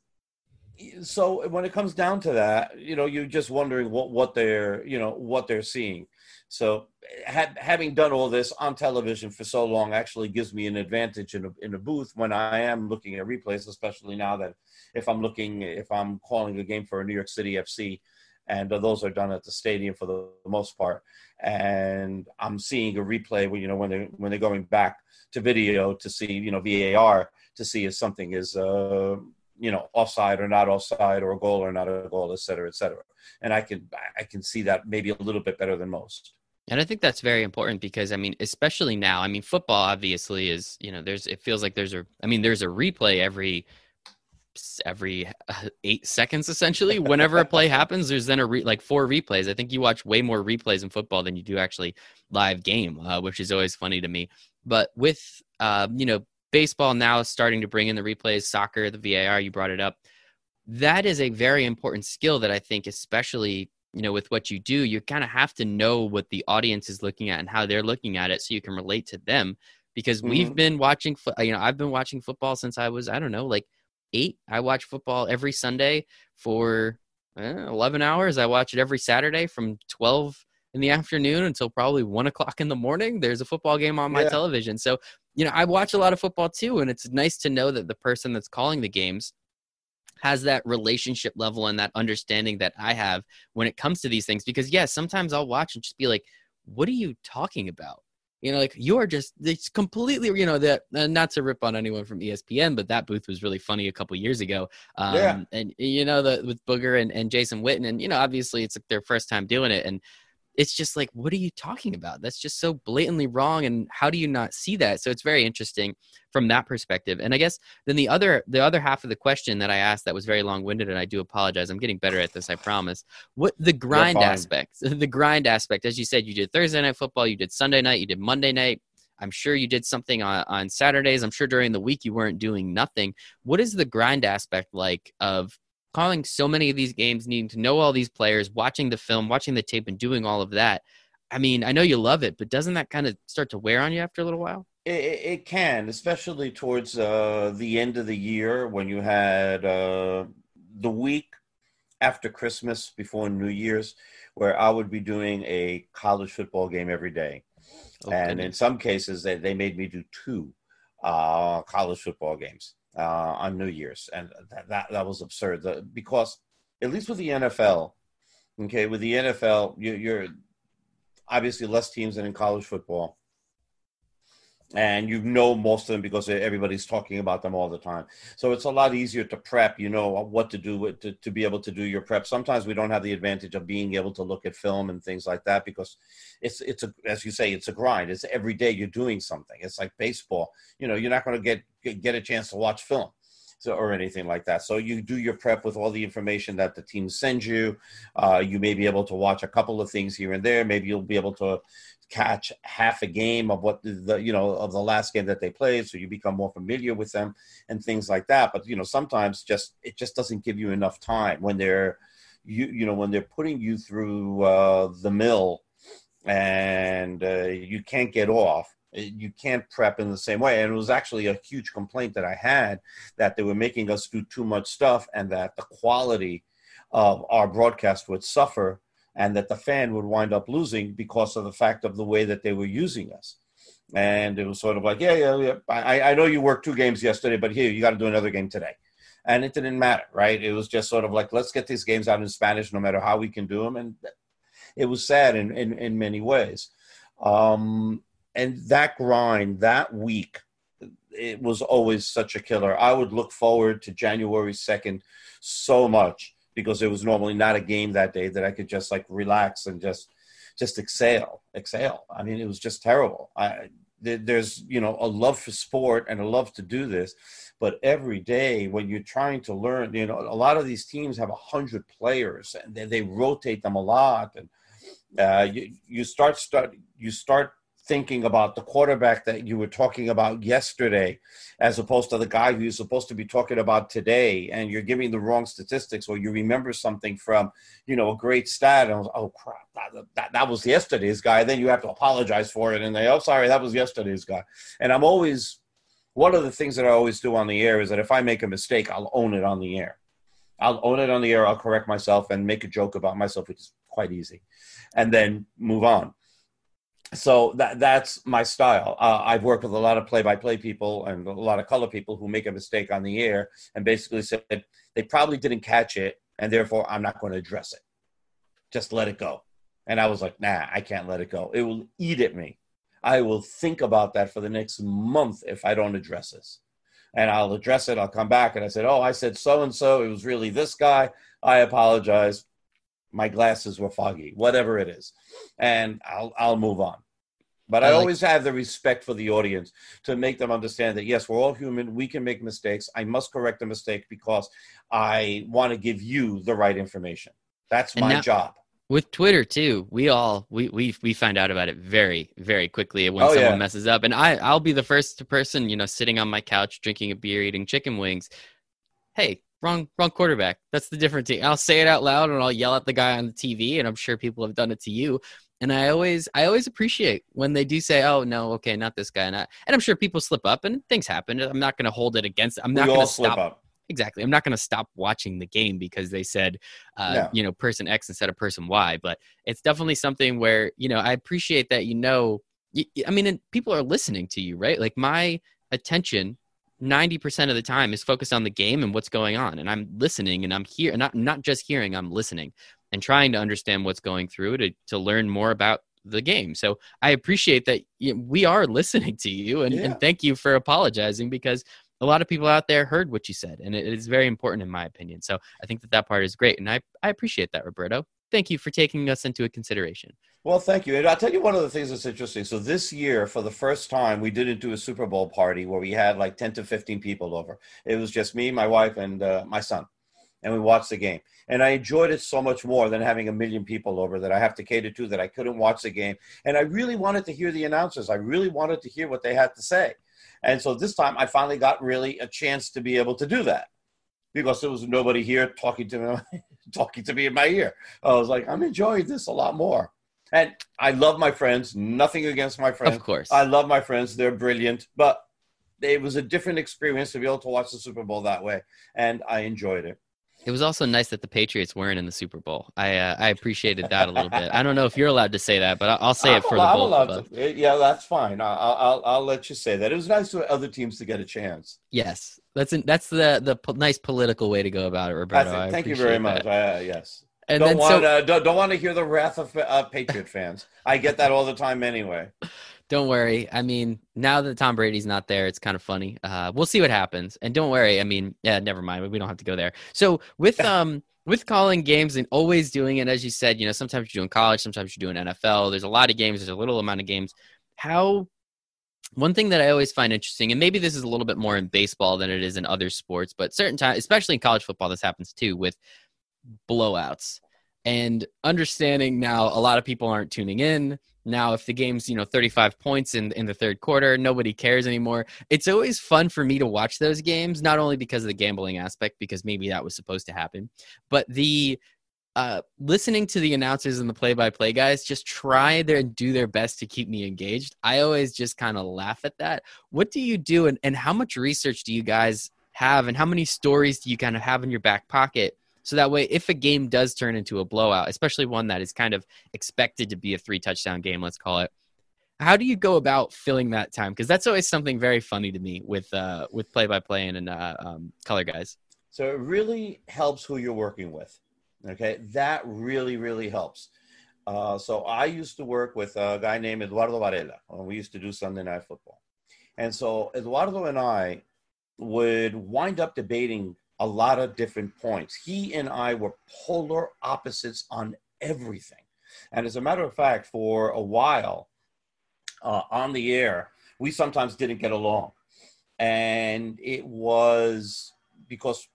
S2: so when it comes down to that, you know, you're just wondering what what they're you know what they're seeing. So had, having done all this on television for so long actually gives me an advantage in a, in a booth when I am looking at replays, especially now that if I'm looking, if I'm calling a game for a New York City FC, and those are done at the stadium for the most part, and I'm seeing a replay when you know when they when they're going back to video to see you know VAR to see if something is uh, you know offside or not offside or a goal or not a goal, et cetera, et cetera. And I can I can see that maybe a little bit better than most.
S1: And I think that's very important because I mean, especially now, I mean, football obviously is, you know, there's, it feels like there's a, I mean, there's a replay every, every uh, eight seconds essentially. Whenever a play happens, there's then a re, like four replays. I think you watch way more replays in football than you do actually live game, uh, which is always funny to me. But with, uh, you know, baseball now starting to bring in the replays, soccer, the VAR, you brought it up. That is a very important skill that I think, especially you know with what you do you kind of have to know what the audience is looking at and how they're looking at it so you can relate to them because mm-hmm. we've been watching you know i've been watching football since i was i don't know like eight i watch football every sunday for eh, 11 hours i watch it every saturday from 12 in the afternoon until probably one o'clock in the morning there's a football game on my yeah. television so you know i watch a lot of football too and it's nice to know that the person that's calling the games has that relationship level and that understanding that I have when it comes to these things. Because, yes, yeah, sometimes I'll watch and just be like, what are you talking about? You know, like you are just, it's completely, you know, that uh, not to rip on anyone from ESPN, but that booth was really funny a couple years ago. Um, yeah. And, you know, the, with Booger and, and Jason Witten, and, you know, obviously it's like their first time doing it. And, it's just like what are you talking about that's just so blatantly wrong and how do you not see that so it's very interesting from that perspective and i guess then the other the other half of the question that i asked that was very long-winded and i do apologize i'm getting better at this i promise what the grind aspect the grind aspect as you said you did thursday night football you did sunday night you did monday night I'm sure you did something on, on Saturdays. I'm sure during the week you weren't doing nothing. What is the grind aspect like of calling so many of these games, needing to know all these players, watching the film, watching the tape, and doing all of that. I mean, I know you love it, but doesn't that kind of start to wear on you after a little while?
S2: It, it can, especially towards uh, the end of the year when you had uh, the week after Christmas before New Year's, where I would be doing a college football game every day. Oh, and goodness. in some cases, they, they made me do two uh, college football games uh, on New Year's, and that, that, that was absurd. The, because at least with the NFL, okay, with the NFL, you, you're obviously less teams than in college football and you know most of them because everybody's talking about them all the time. So it's a lot easier to prep. You know what to do with, to, to be able to do your prep. Sometimes we don't have the advantage of being able to look at film and things like that because it's it's a as you say it's a grind. It's every day you're doing something. It's like baseball. You know you're not going to get get a chance to watch film. So, or anything like that. So you do your prep with all the information that the team sends you. Uh, you may be able to watch a couple of things here and there. Maybe you'll be able to catch half a game of what the, you know of the last game that they played so you become more familiar with them and things like that but you know sometimes just it just doesn't give you enough time when they're you you know when they're putting you through uh, the mill and uh, you can't get off you can't prep in the same way and it was actually a huge complaint that i had that they were making us do too much stuff and that the quality of our broadcast would suffer and that the fan would wind up losing because of the fact of the way that they were using us. And it was sort of like, yeah, yeah, yeah. I, I know you worked two games yesterday, but here you got to do another game today. And it didn't matter, right? It was just sort of like, let's get these games out in Spanish, no matter how we can do them. And it was sad in, in, in many ways. Um, and that grind, that week, it was always such a killer. I would look forward to January 2nd so much because it was normally not a game that day that I could just like relax and just just exhale, exhale. I mean, it was just terrible. I there's you know a love for sport and a love to do this, but every day when you're trying to learn, you know, a lot of these teams have a hundred players and they, they rotate them a lot, and uh, you you start start you start thinking about the quarterback that you were talking about yesterday as opposed to the guy who you're supposed to be talking about today and you're giving the wrong statistics or you remember something from you know a great stat and oh crap that, that, that was yesterday's guy. Then you have to apologize for it and they oh sorry that was yesterday's guy. And i'm always one of the things that i always do on the air is that if i make a mistake i'll own it on the air. I'll own it on the air i'll correct myself and make a joke about myself which is quite easy and then move on so that that's my style. Uh, I've worked with a lot of play-by-play people and a lot of color people who make a mistake on the air and basically said they probably didn't catch it, and therefore I'm not going to address it. Just let it go. And I was like, nah, I can't let it go. It will eat at me. I will think about that for the next month if I don't address this. And I'll address it. I'll come back and I said, oh, I said so and so. It was really this guy. I apologize my glasses were foggy, whatever it is, and I'll I'll move on. But I, I like, always have the respect for the audience to make them understand that yes, we're all human. We can make mistakes. I must correct a mistake because I want to give you the right information. That's my now, job.
S1: With Twitter too, we all we we we find out about it very very quickly when oh, someone yeah. messes up, and I I'll be the first person you know sitting on my couch drinking a beer, eating chicken wings. Hey, wrong wrong quarterback. That's the different team. I'll say it out loud and I'll yell at the guy on the TV, and I'm sure people have done it to you. And I always I always appreciate when they do say, "Oh no, okay, not this guy." Not, and I'm sure people slip up and things happen. I'm not going to hold it against. I'm not going to stop. Up. Exactly. I'm not going to stop watching the game because they said, uh, no. you know, person X instead of person Y. But it's definitely something where you know I appreciate that you know. I mean, people are listening to you, right? Like my attention 90% of the time is focused on the game and what's going on and i'm listening and i'm here not not just hearing i'm listening and trying to understand what's going through to to learn more about the game. So i appreciate that we are listening to you and, yeah. and thank you for apologizing because a lot of people out there heard what you said and it is very important in my opinion. So i think that that part is great and i, I appreciate that roberto thank you for taking us into consideration
S2: well, thank you. And I'll tell you one of the things that's interesting. So this year, for the first time, we didn't do a Super Bowl party where we had like 10 to 15 people over. It was just me, my wife, and uh, my son. And we watched the game. And I enjoyed it so much more than having a million people over that I have to cater to that I couldn't watch the game. And I really wanted to hear the announcers. I really wanted to hear what they had to say. And so this time I finally got really a chance to be able to do that because there was nobody here talking to me, talking to me in my ear. I was like, I'm enjoying this a lot more. And I love my friends. Nothing against my friends.
S1: Of course.
S2: I love my friends. They're brilliant. But it was a different experience to be able to watch the Super Bowl that way. And I enjoyed it.
S1: It was also nice that the Patriots weren't in the Super Bowl. I uh, I appreciated that a little bit. I don't know if you're allowed to say that, but I'll say I'm it for allowed, the both of.
S2: To, yeah, that's fine. I'll, I'll I'll let you say that. It was nice for other teams to get a chance.
S1: Yes, that's that's the the po- nice political way to go about it, Roberto.
S2: Thank you very much. Uh, yes. And don't want so, uh, don't, don't want to hear the wrath of uh, Patriot fans. I get that all the time anyway.
S1: Don't worry. I mean, now that Tom Brady's not there, it's kind of funny. Uh, we'll see what happens. And don't worry. I mean, yeah, never mind. We don't have to go there. So with um with calling games and always doing it, as you said, you know, sometimes you're doing college, sometimes you're doing NFL. There's a lot of games. There's a little amount of games. How one thing that I always find interesting, and maybe this is a little bit more in baseball than it is in other sports, but certain times, especially in college football, this happens too with blowouts and understanding now a lot of people aren't tuning in now if the game's you know 35 points in in the third quarter nobody cares anymore. It's always fun for me to watch those games not only because of the gambling aspect because maybe that was supposed to happen but the uh, listening to the announcers and the play-by-play guys just try their do their best to keep me engaged. I always just kind of laugh at that. What do you do and, and how much research do you guys have and how many stories do you kind of have in your back pocket so that way, if a game does turn into a blowout, especially one that is kind of expected to be a three touchdown game, let's call it, how do you go about filling that time? Because that's always something very funny to me with uh, with play by play and uh, um, color guys.
S2: So it really helps who you're working with. Okay, that really really helps. Uh, so I used to work with a guy named Eduardo Varela. And we used to do Sunday Night Football, and so Eduardo and I would wind up debating a lot of different points. He and I were polar opposites on everything. And as a matter of fact, for a while uh, on the air, we sometimes didn't get along. And it was because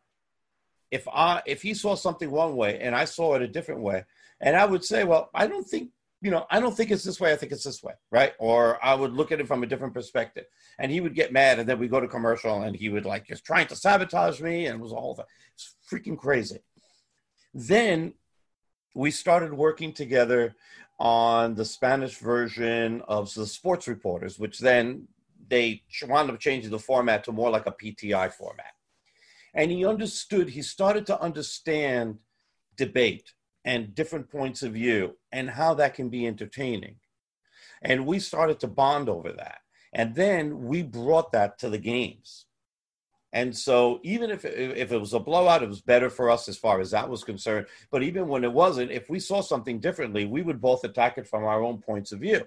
S2: if I if he saw something one way and I saw it a different way, and I would say, well, I don't think you know, I don't think it's this way. I think it's this way, right? Or I would look at it from a different perspective, and he would get mad, and then we go to commercial, and he would like just trying to sabotage me, and it was all thing. It's freaking crazy. Then we started working together on the Spanish version of the Sports Reporters, which then they wound up changing the format to more like a PTI format. And he understood, he started to understand debate and different points of view and how that can be entertaining. And we started to bond over that. And then we brought that to the games. And so even if if it was a blowout, it was better for us as far as that was concerned. But even when it wasn't, if we saw something differently, we would both attack it from our own points of view.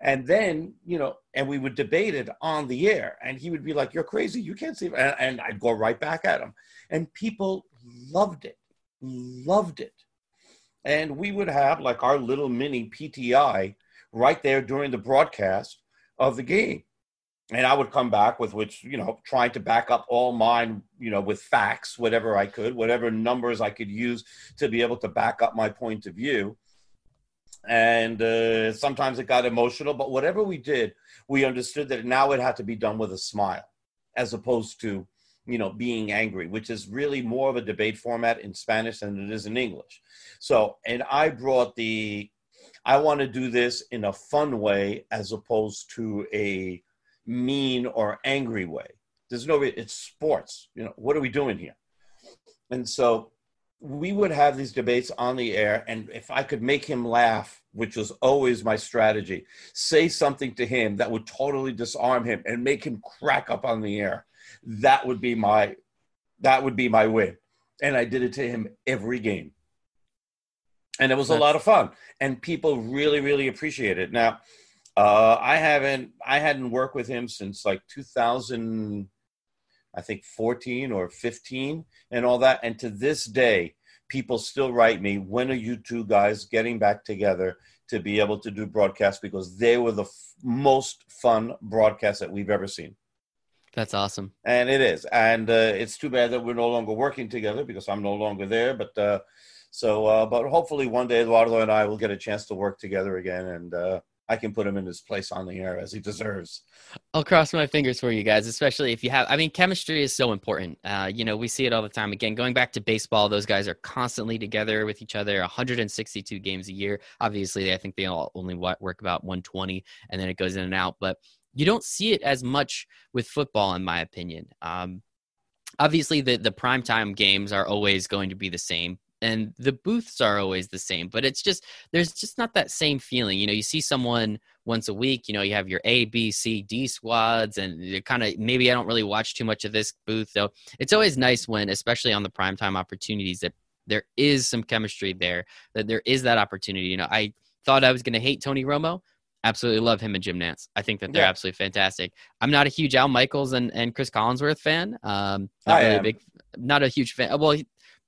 S2: And then, you know, and we would debate it on the air. And he would be like, You're crazy. You can't see. And, and I'd go right back at him. And people loved it, loved it. And we would have like our little mini PTI right there during the broadcast of the game. And I would come back with which, you know, trying to back up all mine, you know, with facts, whatever I could, whatever numbers I could use to be able to back up my point of view. And uh, sometimes it got emotional, but whatever we did, we understood that now it had to be done with a smile as opposed to, you know, being angry, which is really more of a debate format in Spanish than it is in English. So, and I brought the, I want to do this in a fun way as opposed to a mean or angry way. There's no, it's sports. You know, what are we doing here? And so we would have these debates on the air. And if I could make him laugh, which was always my strategy, say something to him that would totally disarm him and make him crack up on the air, that would be my, that would be my win. And I did it to him every game. And it was That's... a lot of fun. And people really really appreciate it. Now uh, i haven't i hadn't worked with him since like 2000 i think 14 or 15 and all that. And to this day people still write me when are you two guys getting back together to be able to do broadcasts because they were the f- most fun broadcasts that we've ever seen
S1: that's awesome.
S2: And it is and uh, it's too bad that we're no longer working together because i'm no longer there but uh, so, uh, but hopefully one day Eduardo and I will get a chance to work together again, and uh, I can put him in his place on the air as he deserves.
S1: I'll cross my fingers for you guys, especially if you have. I mean, chemistry is so important. Uh, you know, we see it all the time. Again, going back to baseball, those guys are constantly together with each other. 162 games a year. Obviously, I think they all only work about 120, and then it goes in and out. But you don't see it as much with football, in my opinion. Um, obviously, the the primetime games are always going to be the same and the booths are always the same but it's just there's just not that same feeling you know you see someone once a week you know you have your a b c d squads and you kind of maybe i don't really watch too much of this booth so it's always nice when especially on the primetime opportunities that there is some chemistry there that there is that opportunity you know i thought i was going to hate tony romo absolutely love him and Jim Nantz. I think that they're yeah. absolutely fantastic. I'm not a huge Al Michaels and, and Cris Collinsworth fan. Um, not I really am. big, not a huge fan. Well,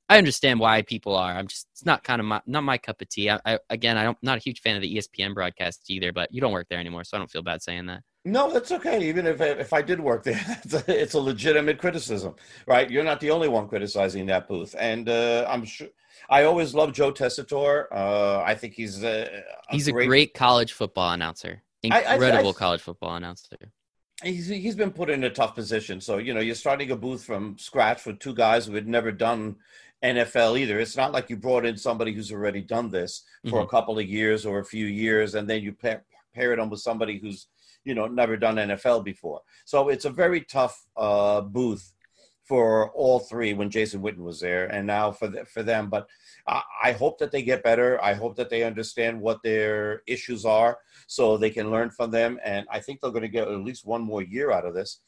S1: I understand why people are. I'm just it's not kind of my not my cup of tea. I, I again, I don't not a huge fan of the ESPN broadcast either. But you don't work there anymore, so I don't feel bad saying that.
S2: No, that's okay. Even if if I did work there, it's a, it's a legitimate criticism, right? You're not the only one criticizing that booth, and uh, I'm sure. I always love Joe Tessitore. Uh, I think he's a,
S1: a he's great, a great college football announcer. Incredible I, I, I, college football announcer.
S2: He's he's been put in a tough position. So you know you're starting a booth from scratch with two guys who had never done NFL either. It's not like you brought in somebody who's already done this for mm-hmm. a couple of years or a few years, and then you pair, pair them with somebody who's you know never done NFL before. So it's a very tough uh, booth for all three when Jason Witten was there, and now for the, for them. But I, I hope that they get better. I hope that they understand what their issues are, so they can learn from them. And I think they're going to get at least one more year out of this.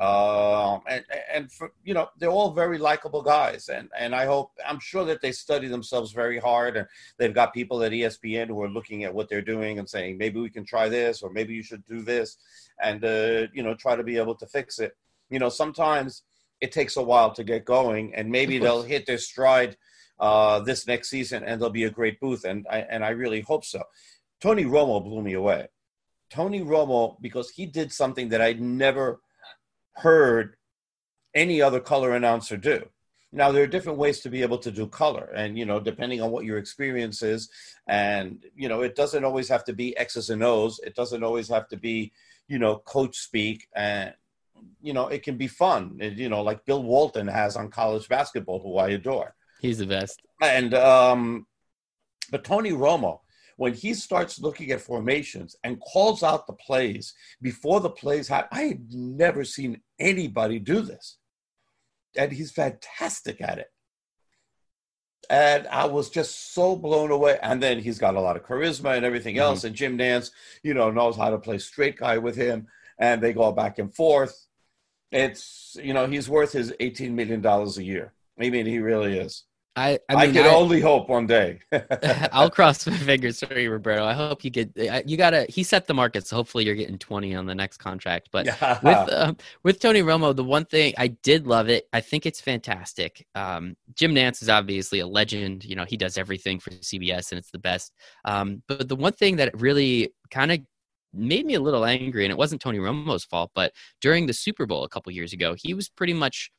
S2: Um, and and for, you know they're all very likable guys, and and I hope I'm sure that they study themselves very hard, and they've got people at ESPN who are looking at what they're doing and saying maybe we can try this or maybe you should do this, and uh, you know try to be able to fix it. You know sometimes it takes a while to get going, and maybe they'll hit their stride uh, this next season, and they'll be a great booth, and I and I really hope so. Tony Romo blew me away. Tony Romo because he did something that I'd never heard any other color announcer do. Now there are different ways to be able to do color, and you know, depending on what your experience is, and you know, it doesn't always have to be X's and O's. It doesn't always have to be, you know, coach speak, and you know, it can be fun. you know, like Bill Walton has on college basketball, who I adore.
S1: He's the best.
S2: And um, but Tony Romo, when he starts looking at formations and calls out the plays before the plays happen, I had never seen anybody do this and he's fantastic at it. And I was just so blown away. And then he's got a lot of charisma and everything mm-hmm. else. And Jim Nantz, you know, knows how to play straight guy with him. And they go back and forth. It's, you know, he's worth his $18 million a year. I mean, he really is.
S1: I I,
S2: mean, I can I, only hope one day.
S1: I'll cross my fingers for you, Roberto. I hope you get. You gotta. He set the market, so hopefully you're getting 20 on the next contract. But yeah. with uh, with Tony Romo, the one thing I did love it. I think it's fantastic. Um, Jim Nantz is obviously a legend. You know, he does everything for CBS, and it's the best. Um, but the one thing that really kind of made me a little angry, and it wasn't Tony Romo's fault, but during the Super Bowl a couple years ago, he was pretty much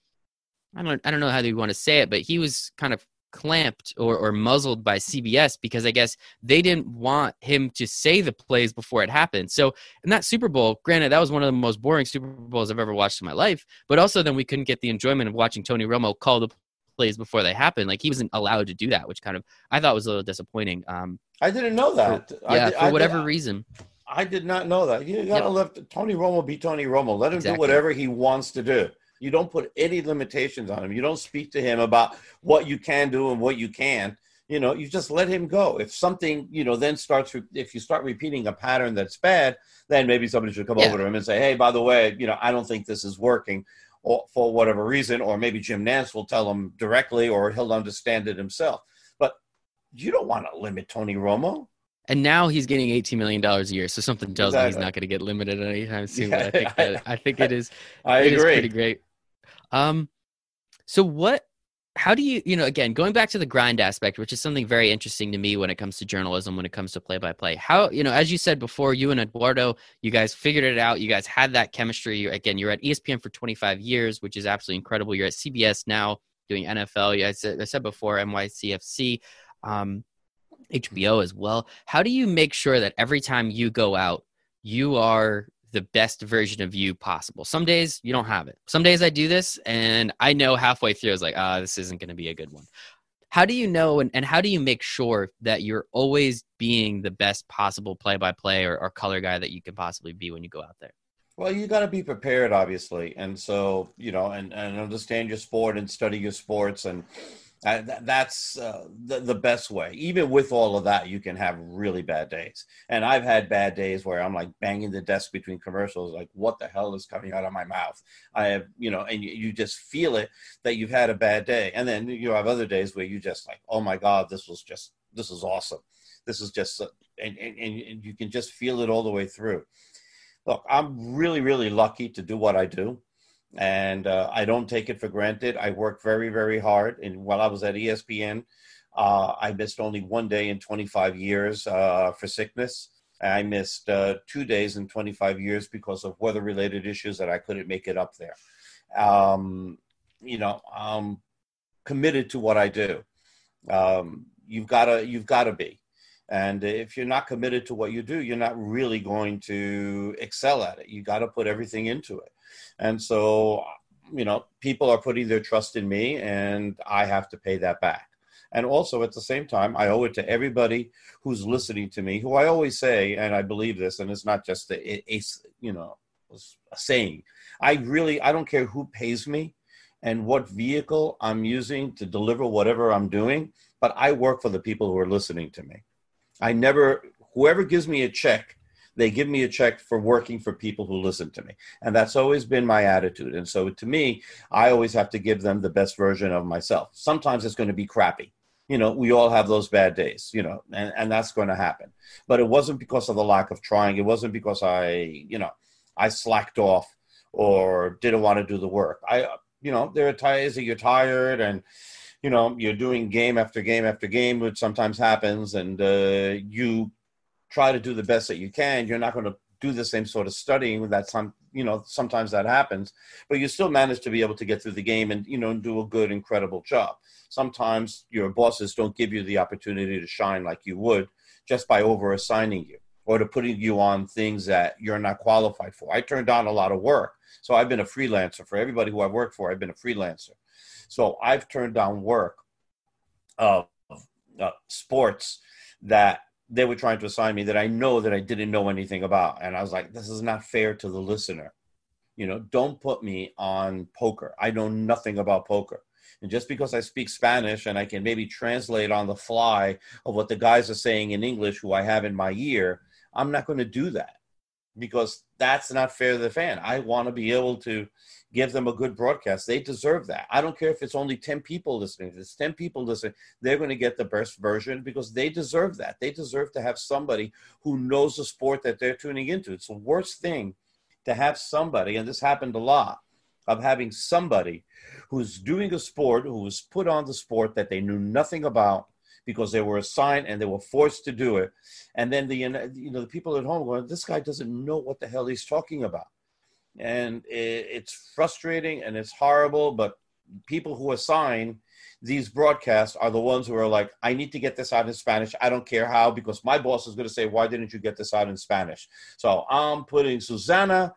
S1: I don't I don't know how you want to say it, but he was kind of clamped or, or muzzled by CBS because I guess they didn't want him to say the plays before it happened. So in that Super Bowl, granted, that was one of the most boring Super Bowls I've ever watched in my life, but also then we couldn't get the enjoyment of watching Tony Romo call the plays before they happened. Like he wasn't allowed to do that, which kind of I thought was a little disappointing. Um,
S2: I didn't know that.
S1: For, yeah,
S2: did,
S1: for whatever did, reason.
S2: I did not know that. You gotta yep. let Tony Romo be Tony Romo. Let him exactly. do whatever he wants to do. You don't put any limitations on him. You don't speak to him about what you can do and what you can't. You know, you just let him go. If something, you know, then starts, if you start repeating a pattern that's bad, then maybe somebody should come yeah. over to him and say, hey, by the way, you know, I don't think this is working or for whatever reason. Or maybe Jim Nantz will tell him directly or he'll understand it himself. But you don't want to limit Tony Romo.
S1: And now he's getting eighteen million dollars a year, so something tells exactly. me he's not going to get limited anytime soon. Yeah, but I think that, I think it is.
S2: I
S1: it
S2: agree.
S1: Is pretty great. Um, so what? How do you, you know, again, going back to the grind aspect, which is something very interesting to me when it comes to journalism, when it comes to play by play. How, you know, as you said before, you and Eduardo, you guys figured it out. You guys had that chemistry. You, Again, you're at ESPN for 25 years, which is absolutely incredible. You're at CBS now doing NFL. I said, I said before, NYCFC. Um, HBO as well. How do you make sure that every time you go out, you are the best version of you possible. Some days you don't have it. Some days I do this and I know halfway through I was like, ah, oh, this isn't going to be a good one. How do you know and, and how do you make sure that you're always being the best possible play by play or color guy that you can possibly be when you go out there?
S2: Well, you got to be prepared, obviously. And so, you know, and, and understand your sport and study your sports and, uh, that's uh, the, the best way. Even with all of that, you can have really bad days. And I've had bad days where I'm like banging the desk between commercials, like, what the hell is coming out of my mouth? I have, you know, and you, you just feel it that you've had a bad day. And then you have other days where you just like, oh my God, this was just, this is awesome. This is just, and, and, and you can just feel it all the way through. Look, I'm really, really lucky to do what I do and uh, I don't take it for granted. I work very, very hard. And while I was at ESPN, uh, I missed only one day in 25 years uh, for sickness. I missed uh, two days in 25 years because of weather-related issues that I couldn't make it up there. Um, you know, I'm committed to what I do. Um, you've got to, you've got to be. And if you're not committed to what you do, you're not really going to excel at it. You got to put everything into it. And so, you know, people are putting their trust in me and I have to pay that back. And also at the same time, I owe it to everybody who's listening to me, who I always say, and I believe this, and it's not just a, a you know, a saying. I really, I don't care who pays me and what vehicle I'm using to deliver whatever I'm doing, but I work for the people who are listening to me. I never, whoever gives me a check they give me a check for working for people who listen to me. And that's always been my attitude. And so to me, I always have to give them the best version of myself. Sometimes it's going to be crappy. You know, we all have those bad days, you know, and, and that's going to happen. But it wasn't because of the lack of trying. It wasn't because I, you know, I slacked off or didn't want to do the work. I you know, there are times that you're tired and you know you're doing game after game after game, which sometimes happens, and uh, you try to do the best that you can. You're not going to do the same sort of studying that some you know sometimes that happens but you still manage to be able to get through the game and you know do a good incredible job. Sometimes your bosses don't give you the opportunity to shine like you would just by over assigning you or to putting you on things that you're not qualified for. I turned down a lot of work. So i've been a freelancer. For everybody who i've worked for i've been a freelancer. So i've turned down work of uh, sports that they were trying to assign me that I know that I didn't know anything about. And I was like, this is not fair to the listener. You know, don't put me on poker. I know nothing about poker. And just because I speak Spanish and I can maybe translate on the fly of what the guys are saying in English who I have in my ear, I'm not going to do that because that's not fair to the fan. I want to be able to give them a good broadcast. They deserve that. I don't care if it's only 10 people listening. If it's 10 people listening, they're going to get the best version because they deserve that. They deserve to have somebody who knows the sport that they're tuning into. It's the worst thing to have somebody, and this happened a lot, of having somebody who's doing a sport, who was put on the sport that they knew nothing about because they were assigned and they were forced to do it. And then the you know the people at home going, this guy doesn't know what the hell he's talking about and it, it's frustrating and it's horrible. But people who assign these broadcasts are the ones who are like, I need to get this out in Spanish. I don't care how, because my boss is going to say, Why didn't you get this out in Spanish? So I'm putting Susanna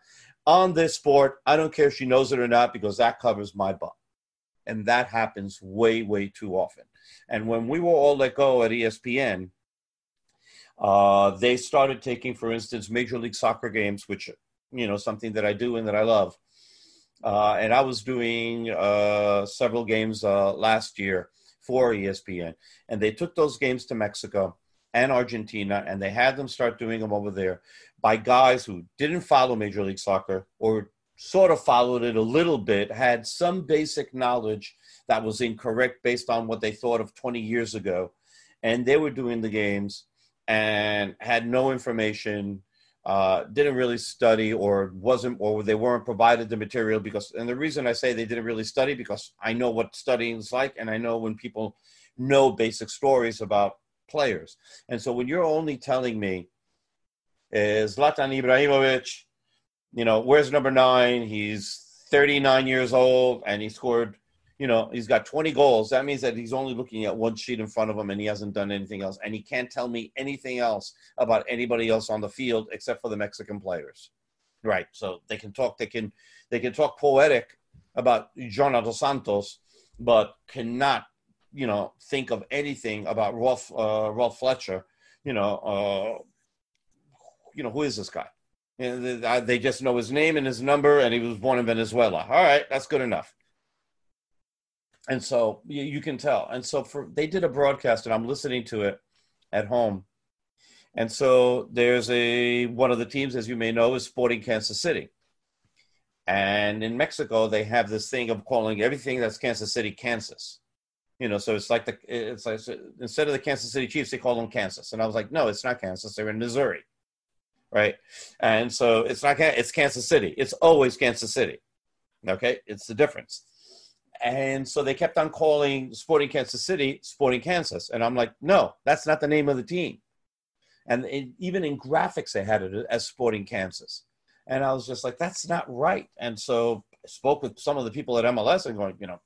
S2: on this sport. I don't care if she knows it or not, because that covers my butt. And that happens way, way too often. And when we were all let go at ESPN, uh, they started taking, for instance, Major League Soccer games, which you know something that I do and that I love. Uh, and I was doing uh, several games uh, last year for ESPN, and they took those games to Mexico and Argentina, and they had them start doing them over there by guys who didn't follow Major League Soccer or sort of followed it a little bit, had some basic knowledge that was incorrect based on what they thought of 20 years ago, and they were doing the games and had no information uh, didn't really study or wasn't or they weren't provided the material because and the reason i say they didn't really study because i know what studying is like and i know when people know basic stories about players. And so when you're only telling me is Zlatan Ibrahimovic, you know, where's number nine? He's 39 years old and he scored you know, he's got 20 goals. That means that he's only looking at one sheet in front of him and he hasn't done anything else. And he can't tell me anything else about anybody else on the field except for the Mexican players. Right. So they can talk, they can, they can talk poetic about Jonathan Santos, but cannot, you know, think of anything about Rolf, uh, Rolf Feltscher, you know, uh, you know, who is this guy? And they just know his name and his number, and he was born in Venezuela. All right, that's good enough and so you, you can tell. And so for they did a broadcast, and I'm listening to it at home. And so there's a one of the teams, as you may know, is Sporting Kansas City. And in Mexico, they have this thing of calling everything that's Kansas City, Kansas. You know, so it's like the it's like instead of the Kansas City Chiefs, they call them Kansas. And I was like, no, it's not Kansas. They're in Missouri, right? And so it's not it's Kansas City. It's always Kansas City. Okay, it's the difference. And so they kept on calling Sporting Kansas City Sporting Kansas. And I'm like, no, that's not the name of the team. And it, even in graphics, they had it as Sporting Kansas. And I was just like, that's not right. And so I spoke with some of the people at MLS and going, you know,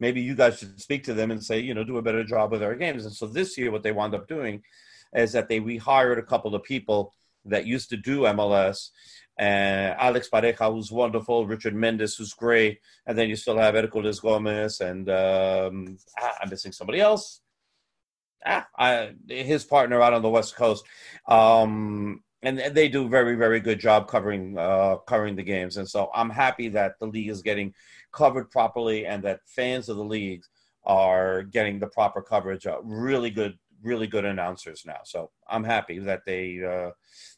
S2: maybe you guys should speak to them and say, you know, do a better job with our games. And so this year, what they wound up doing is that they rehired a couple of people that used to do MLS and Alex Pareja, who's wonderful, Richard Mendes, who's great, and then you still have Herculez Gomez, and um, ah, I'm missing somebody else. Ah, I, his partner out on the West Coast, um, and they do very, very good job covering uh, covering the games. And so I'm happy that the league is getting covered properly, and that fans of the league are getting the proper coverage. Uh, really good, really good announcers now. So I'm happy that they. Uh,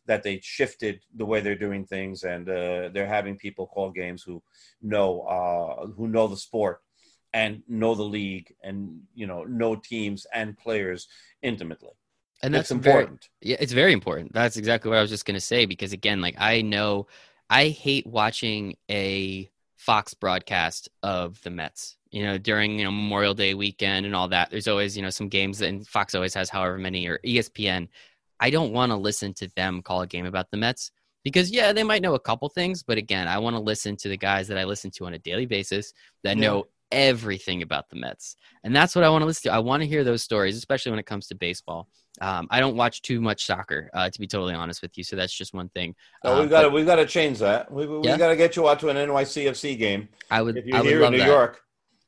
S2: that they shifted the way they're doing things and uh, they're having people call games who know uh, who know the sport and know the league and you know know teams and players intimately
S1: and that's important very, yeah it's very important that's exactly what i was just going to say because again like i know i hate watching a Fox broadcast of the Mets. You know, during you know Memorial Day weekend and all that, there's always you know some games, and Fox always has however many or ESPN. I don't want to listen to them call a game about the Mets because yeah, they might know a couple things, but again, I want to listen to the guys that I listen to on a daily basis that yeah. know everything about the Mets, and that's what I want to listen to. I want to hear those stories, especially when it comes to baseball. Um, I don't watch too much soccer, uh, to be totally honest with you. So that's just one thing.
S2: Oh, we've got to we've got to change that. We we yeah. got to get you out to an NYCFC game.
S1: I would.
S2: If you're
S1: I would
S2: here in New
S1: that.
S2: York.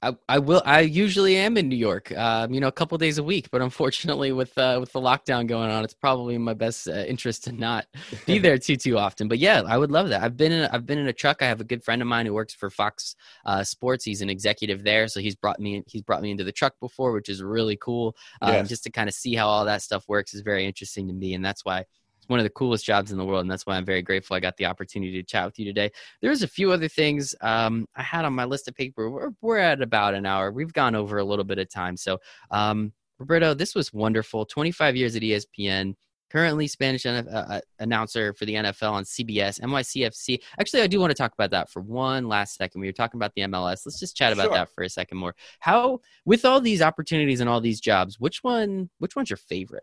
S1: I, I will. I usually am in New York, um, you know, a couple days a week. But unfortunately, with uh, with the lockdown going on, it's probably in my best uh, interest to not be there too too often. But yeah, I would love that. I've been in. I've been in a truck. I have a good friend of mine who works for Fox uh, Sports. He's an executive there, so he's brought me. He's brought me into the truck before, which is really cool. Um, yes. Just to kind of see how all that stuff works is very interesting to me, and that's why it's one of the coolest jobs in the world, and that's why I'm very grateful I got the opportunity to chat with you today. There's a few other things um, I had on my list of paper. We're, we're, at about an hour. We've gone over a little bit of time. So, um, Roberto, this was wonderful. 25 years at ESPN. Currently, Spanish uh, uh, announcer for the NFL on CBS, NYCFC. Actually, I do want to talk about that for one last second. We were talking about the MLS. Let's just chat about sure. that for a second more. How, with all these opportunities and all these jobs, which one, which one's your favorite?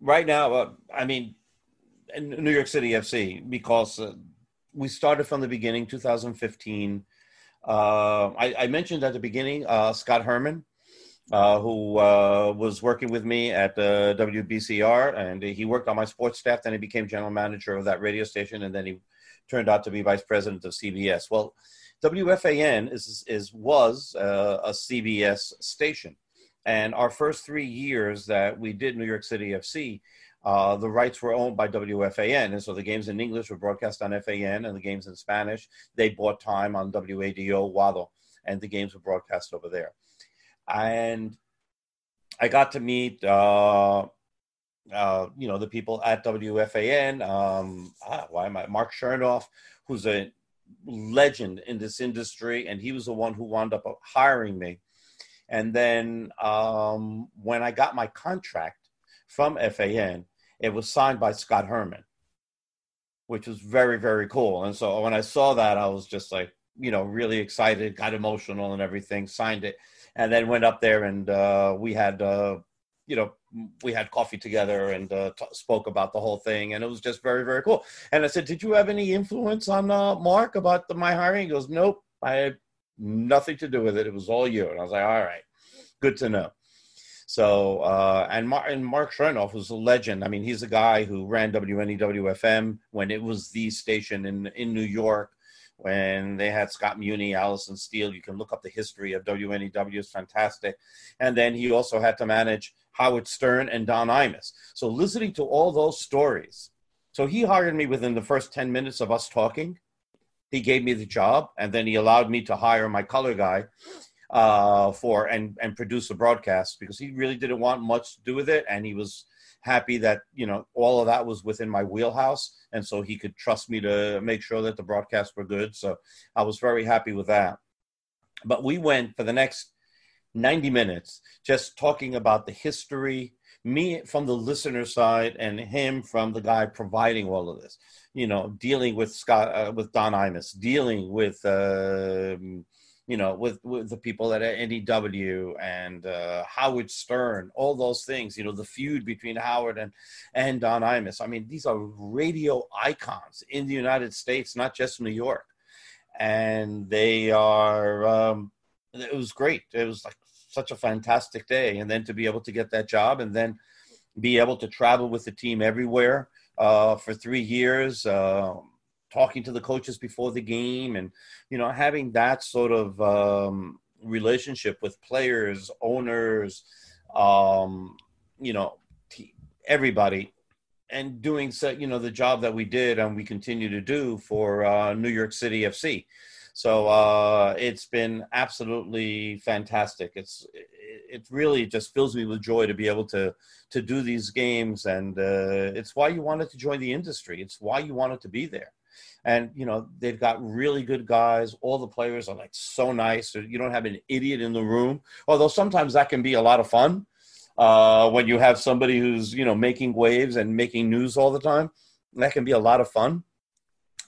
S2: Right now, uh, I mean, New York City FC because uh, we started from the beginning, 2015. Uh, I, I, mentioned at the beginning uh, Scott Herman, uh, who uh, was working with me at the WBCR, and he worked on my sports staff. Then he became general manager of that radio station, and then he turned out to be vice president of CBS. Well, WFAN is is was uh, a CBS station, and our first three years that we did New York City FC uh, the rights were owned by WFAN, and so the games in English were broadcast on FAN, and the games in Spanish they bought time on WADO Wado, and the games were broadcast over there. And I got to meet, uh, uh, you know, the people at WFAN. Um, ah, why am I? Mark Chernoff, who's a legend in this industry, and he was the one who wound up hiring me. And then um, when I got my contract from FAN, it was signed by Scott Herman, which was very, very cool. And so when I saw that, I was just like, you know, really excited, got emotional and everything, signed it, and then went up there and uh, we had, uh, you know, we had coffee together and uh, t- spoke about the whole thing, and it was just very, very cool. And I said, "Did you have any influence on uh, Mark about the, my hiring?" He goes, "Nope, I had nothing to do with it. It was all you." And I was like, "All right, good to know." So, uh, and, Mar- and Mark Chernoff was a legend. I mean, he's a guy who ran WNEW-FM when it was the station in, in New York, when they had Scott Muni, Allison Steele. You can look up the history of WNEW, it's fantastic. And then he also had to manage Howard Stern and Don Imus. So, listening to all those stories. So, he hired me within the first 10 minutes of us talking. He gave me the job, and then he allowed me to hire my color guy uh, for and and produce a broadcast because he really didn't want much to do with it, and he was happy that you know all of that was within my wheelhouse, and so he could trust me to make sure that the broadcasts were good. So I was very happy with that. But we went for the next 90 minutes just talking about the history me from the listener side and him from the guy providing all of this you know dealing with scott uh, with don imus dealing with uh, you know, with, with the people at NEW and uh, Howard Stern, all those things, you know, the feud between Howard and, and Don Imus. I mean, these are radio icons in the United States, not just New York. And they are, um, it was great. It was like such a fantastic day. And then to be able to get that job and then be able to travel with the team everywhere uh, for three years. Um, talking to the coaches before the game and you know having that sort of um, relationship with players owners um, you know everybody and doing so you know the job that we did and we continue to do for uh, new york city fc so uh, it's been absolutely fantastic. It's it really just fills me with joy to be able to to do these games and uh, it's why you wanted to join the industry. It's why you wanted to be there and you know they've got really good guys. All the players are like so nice. You don't have an idiot in the room. Although sometimes that can be a lot of fun uh, when you have somebody who's you know making waves and making news all the time. That can be a lot of fun.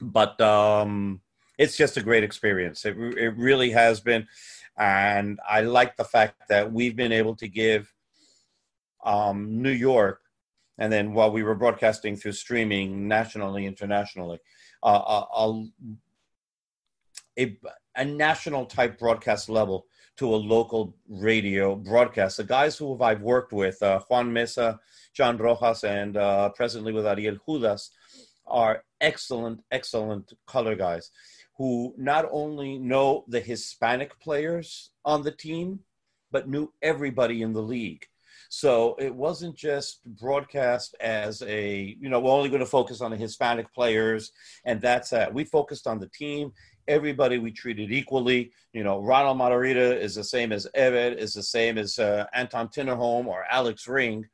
S2: But um, it's just a great experience. It it really has been, and I like the fact that we've been able to give um, New York, and then while we were broadcasting through streaming nationally, internationally, a, a, a national type broadcast level to a local radio broadcast. The guys who I've worked with, uh, Juan Mesa, John Rojas, and uh, presently with Ariel Judas, are excellent, excellent color guys who not only know the Hispanic players on the team, but knew everybody in the league. So it wasn't just broadcast as a, you know, we're only going to focus on the Hispanic players and that's that. We focused on the team. Everybody we treated equally. You know, Ronald Matarrita is the same as Evet, is the same as uh, Anton Tinnerholm or Alex Ring,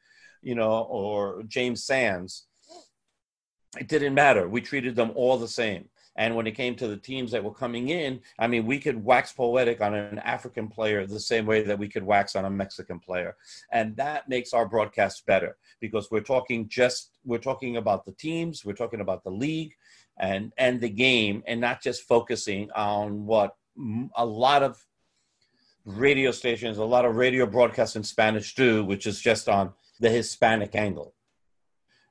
S2: you know, or James Sands. It didn't matter. We treated them all the same. And when it came to the teams that were coming in, I mean, we could wax poetic on an African player the same way that we could wax on a Mexican player. And that makes our broadcast better because we're talking just, we're talking about the teams, we're talking about the league and, and the game, and not just focusing on what a lot of radio stations, a lot of radio broadcasts in Spanish do, which is just on the Hispanic angle.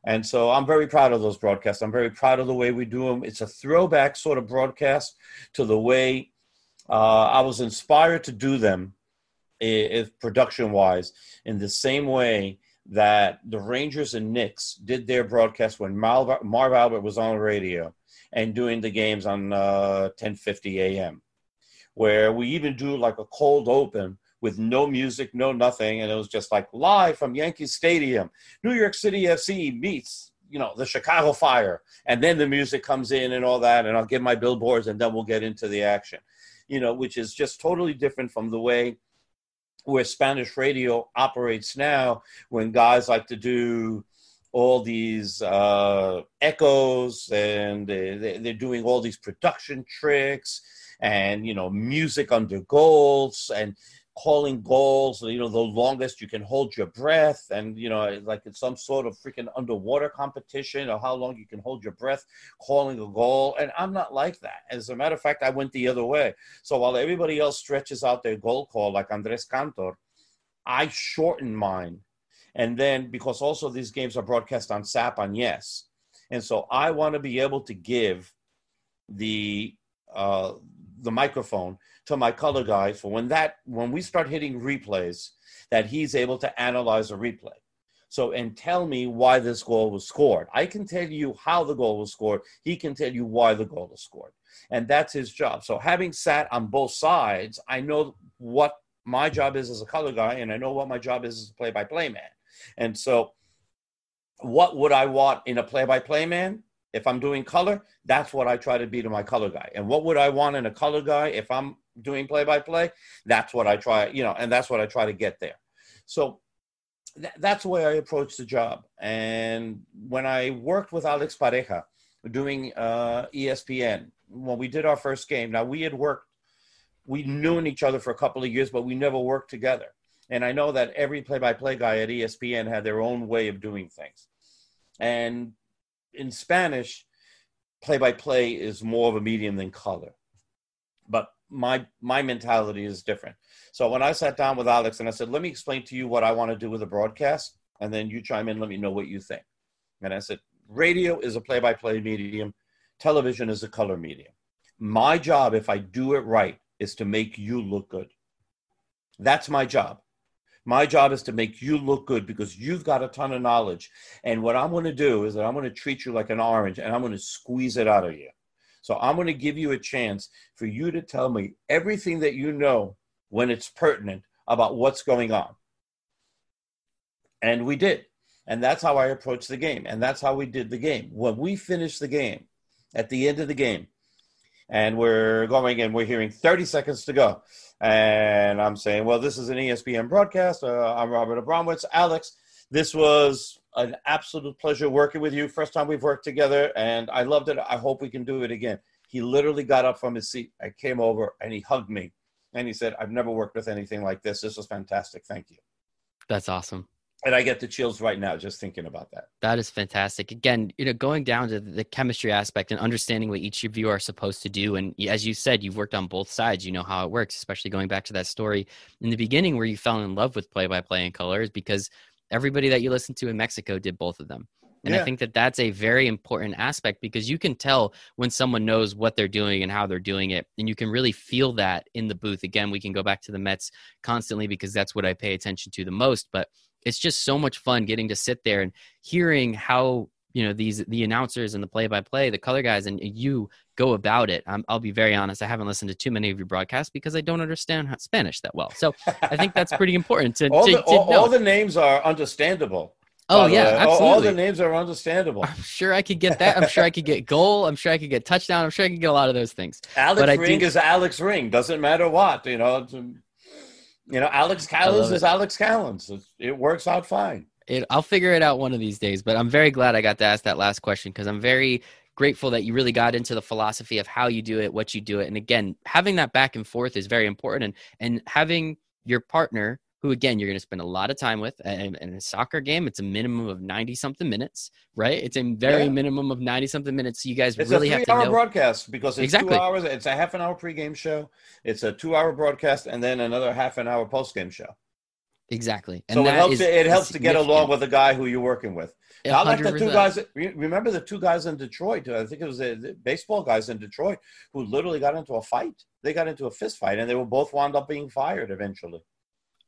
S2: And so I'm very proud of those broadcasts. I'm very proud of the way we do them. It's a throwback sort of broadcast to the way uh, I was inspired to do them, if production wise, in the same way that the Rangers and Knicks did their broadcast when Marv, Albert was on the radio and doing the games on uh, 10:50 a.m. Where we even do like a cold open with no music, no nothing, and it was just like live from Yankee Stadium. New York City FC meets you know the Chicago Fire, and then the music comes in and all that, and I'll give my billboards, and then we'll get into the action. You know, which is just totally different from the way where Spanish radio operates now, when guys like to do all these uh, echoes and they, they're doing all these production tricks and you know music under goals and calling goals, you know, the longest you can hold your breath, and you know, like it's some sort of freaking underwater competition or how long you can hold your breath calling a goal. And I'm not like that. As a matter of fact, I went the other way. So while everybody else stretches out their goal call, like Andres Cantor, I shorten mine. And then because also these games are broadcast on SAP on Yes. And so I want to be able to give the uh, the microphone to my color guy for when that when we start hitting replays that he's able to analyze a replay. So and tell me why this goal was scored. I can tell you how the goal was scored. He can tell you why the goal was scored. And that's his job. So having sat on both sides i know what my job is as a color guy and i know what my job is as a play-by-play man. And so what would i want in a play-by-play man if I'm doing color, that's what I try to be to my color guy. And what would I want in a color guy if I'm doing play by play? That's what I try, you know, and that's what I try to get there. So th- that's the way I approach the job. And when I worked with Alex Pareja doing uh, ESPN, when we did our first game, now we had worked, we knew each other for a couple of years, but we never worked together. And I know that every play by play guy at ESPN had their own way of doing things. And in Spanish, play by play is more of a medium than color. But my my mentality is different. So when I sat down with Alex and I said, "Let me explain to you what I want to do with a broadcast, and then you chime in, let me know what you think." And I said, "Radio is a play-by-play medium, television is a color medium. My job, if I do it right, is to make you look good. That's my job. My job is to make you look good because you've got a ton of knowledge. And what I'm going to do is that I'm going to treat you like an orange and I'm going to squeeze it out of you. So I'm going to give you a chance for you to tell me everything that you know when it's pertinent about what's going on. And we did. And that's how I approached the game. And that's how we did the game. When we finished the game, at the end of the game, and we're going and we're hearing 30 seconds to go. And I'm saying, well, this is an ESPN broadcast. Uh, I'm Roberto Abramowitz. Alex, this was an absolute pleasure working with you. First time we've worked together, and I loved it. I hope we can do it again. He literally got up from his seat. I came over and he hugged me. And he said, I've never worked with anything like this. This was fantastic. Thank you.
S1: That's awesome.
S2: And I get the chills right now just thinking about that.
S1: That is fantastic. Again, you know, going down to the chemistry aspect and understanding what each of you are supposed to do. And as you said, you've worked on both sides. You know how it works, especially going back to that story in the beginning where you fell in love with play by play and colors because everybody that you listened to in Mexico did both of them. And yeah. I think that that's a very important aspect because you can tell when someone knows what they're doing and how they're doing it. And you can really feel that in the booth. Again, we can go back to the Mets constantly because that's what I pay attention to the most. But it's just so much fun getting to sit there and hearing how you know these the announcers and the play by play the color guys and you go about it i will be very honest i haven't listened to too many of your broadcasts because i don't understand spanish that well so i think that's pretty important to,
S2: all,
S1: to,
S2: the, all, all, the names are understandable
S1: Oh yeah, absolutely.
S2: All the names are understandable.
S1: I'm sure I could get that. I'm sure I could get goal. I'm sure I could get touchdown. I'm sure I could get a lot of those things.
S2: Alex but Ring do... is Alex Ring. Doesn't matter what you know. You know, Alex Callens is Alex Callens. It works out fine.
S1: It, I'll figure it out one of these days. But I'm very glad I got to ask that last question because I'm very grateful that you really got into the philosophy of how you do it, what you do it, and again, having that back and forth is very important. And and having your partner who again you're going to spend a lot of time with and in a soccer game it's a minimum of 90 something minutes right? It's a very yeah. minimum of 90 something minutes so you guys
S2: it's
S1: really have to know
S2: broadcast because it's exactly. two hours it's a half an hour pregame show it's a two hour broadcast and then another half an hour postgame show.
S1: Exactly
S2: and so it helps, to, it helps to get along with the guy who you're working with. Not like the two guys remember the two guys in detroit i think it was the, the baseball guys in detroit who literally got into a fight they got into a fist fight and they were both wound up being fired eventually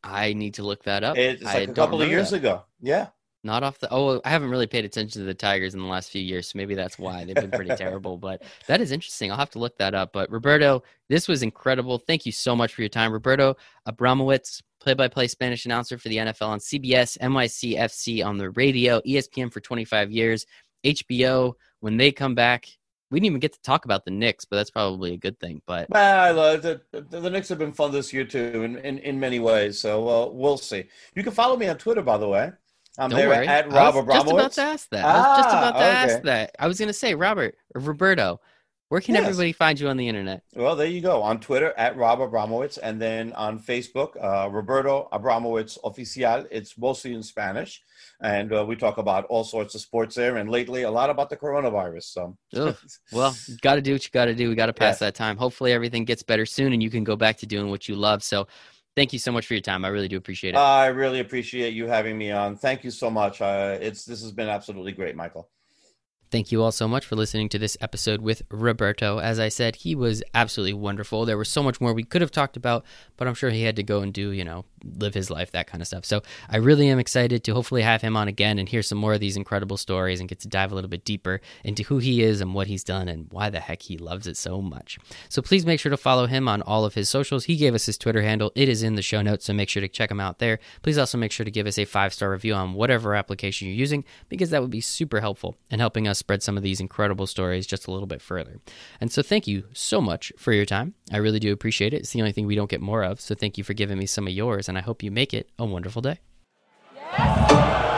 S1: I need to look that up.
S2: It's like I a couple of years that. ago. Yeah.
S1: Not off the. Oh, I haven't really paid attention to the Tigers in the last few years, so maybe that's why they've been pretty terrible. But that is interesting. I'll have to look that up. But Roberto, this was incredible. Thank you so much for your time, Roberto Abramowitz, play-by-play Spanish announcer for the NFL on CBS, NYCFC on the radio, ESPN for 25 years, HBO. When they come back, we didn't even get to talk about the Knicks, but that's probably a good thing. But
S2: well, the, the, the Knicks have been fun this year too, in, in, in many ways. So uh, we'll see. You can follow me on Twitter, by the way. I'm
S1: Don't
S2: there
S1: worry.
S2: at Rob
S1: I was Just about to ask that. Ah, I was just about to ah, okay. ask that. I was going to say, Robert Roberto, where can yes. everybody find you on the internet?
S2: Well, there you go. On Twitter at Rob Abramowitz, and then on Facebook, uh, Roberto Abramowitz Oficial. It's mostly in Spanish and uh, we talk about all sorts of sports there, and lately a lot about the coronavirus. So,
S1: well, got to do what you got to do. We got to pass that time. Hopefully, everything gets better soon, and you can go back to doing what you love. So, thank you so much for your time. I really do appreciate it.
S2: I really appreciate you having me on. Thank you so much. Uh, it's this has been absolutely great, Michael.
S1: Thank you all so much for listening to this episode with Roberto. As I said, he was absolutely wonderful. There was so much more we could have talked about, but I'm sure he had to go and do, you know, live his life, that kind of stuff. So I really am excited to hopefully have him on again and hear some more of these incredible stories and get to dive a little bit deeper into who he is and what he's done and why the heck he loves it so much. So please make sure to follow him on all of his socials. He gave us his Twitter handle, it is in the show notes, so make sure to check him out there. Please also make sure to give us a five star review on whatever application you're using because that would be super helpful in helping us spread some of these incredible stories just a little bit further. And so, thank you so much for your time. I really do appreciate it. It's the only thing we don't get more of. So, thank you for giving me some of yours, and I hope you make it a wonderful day. Yes.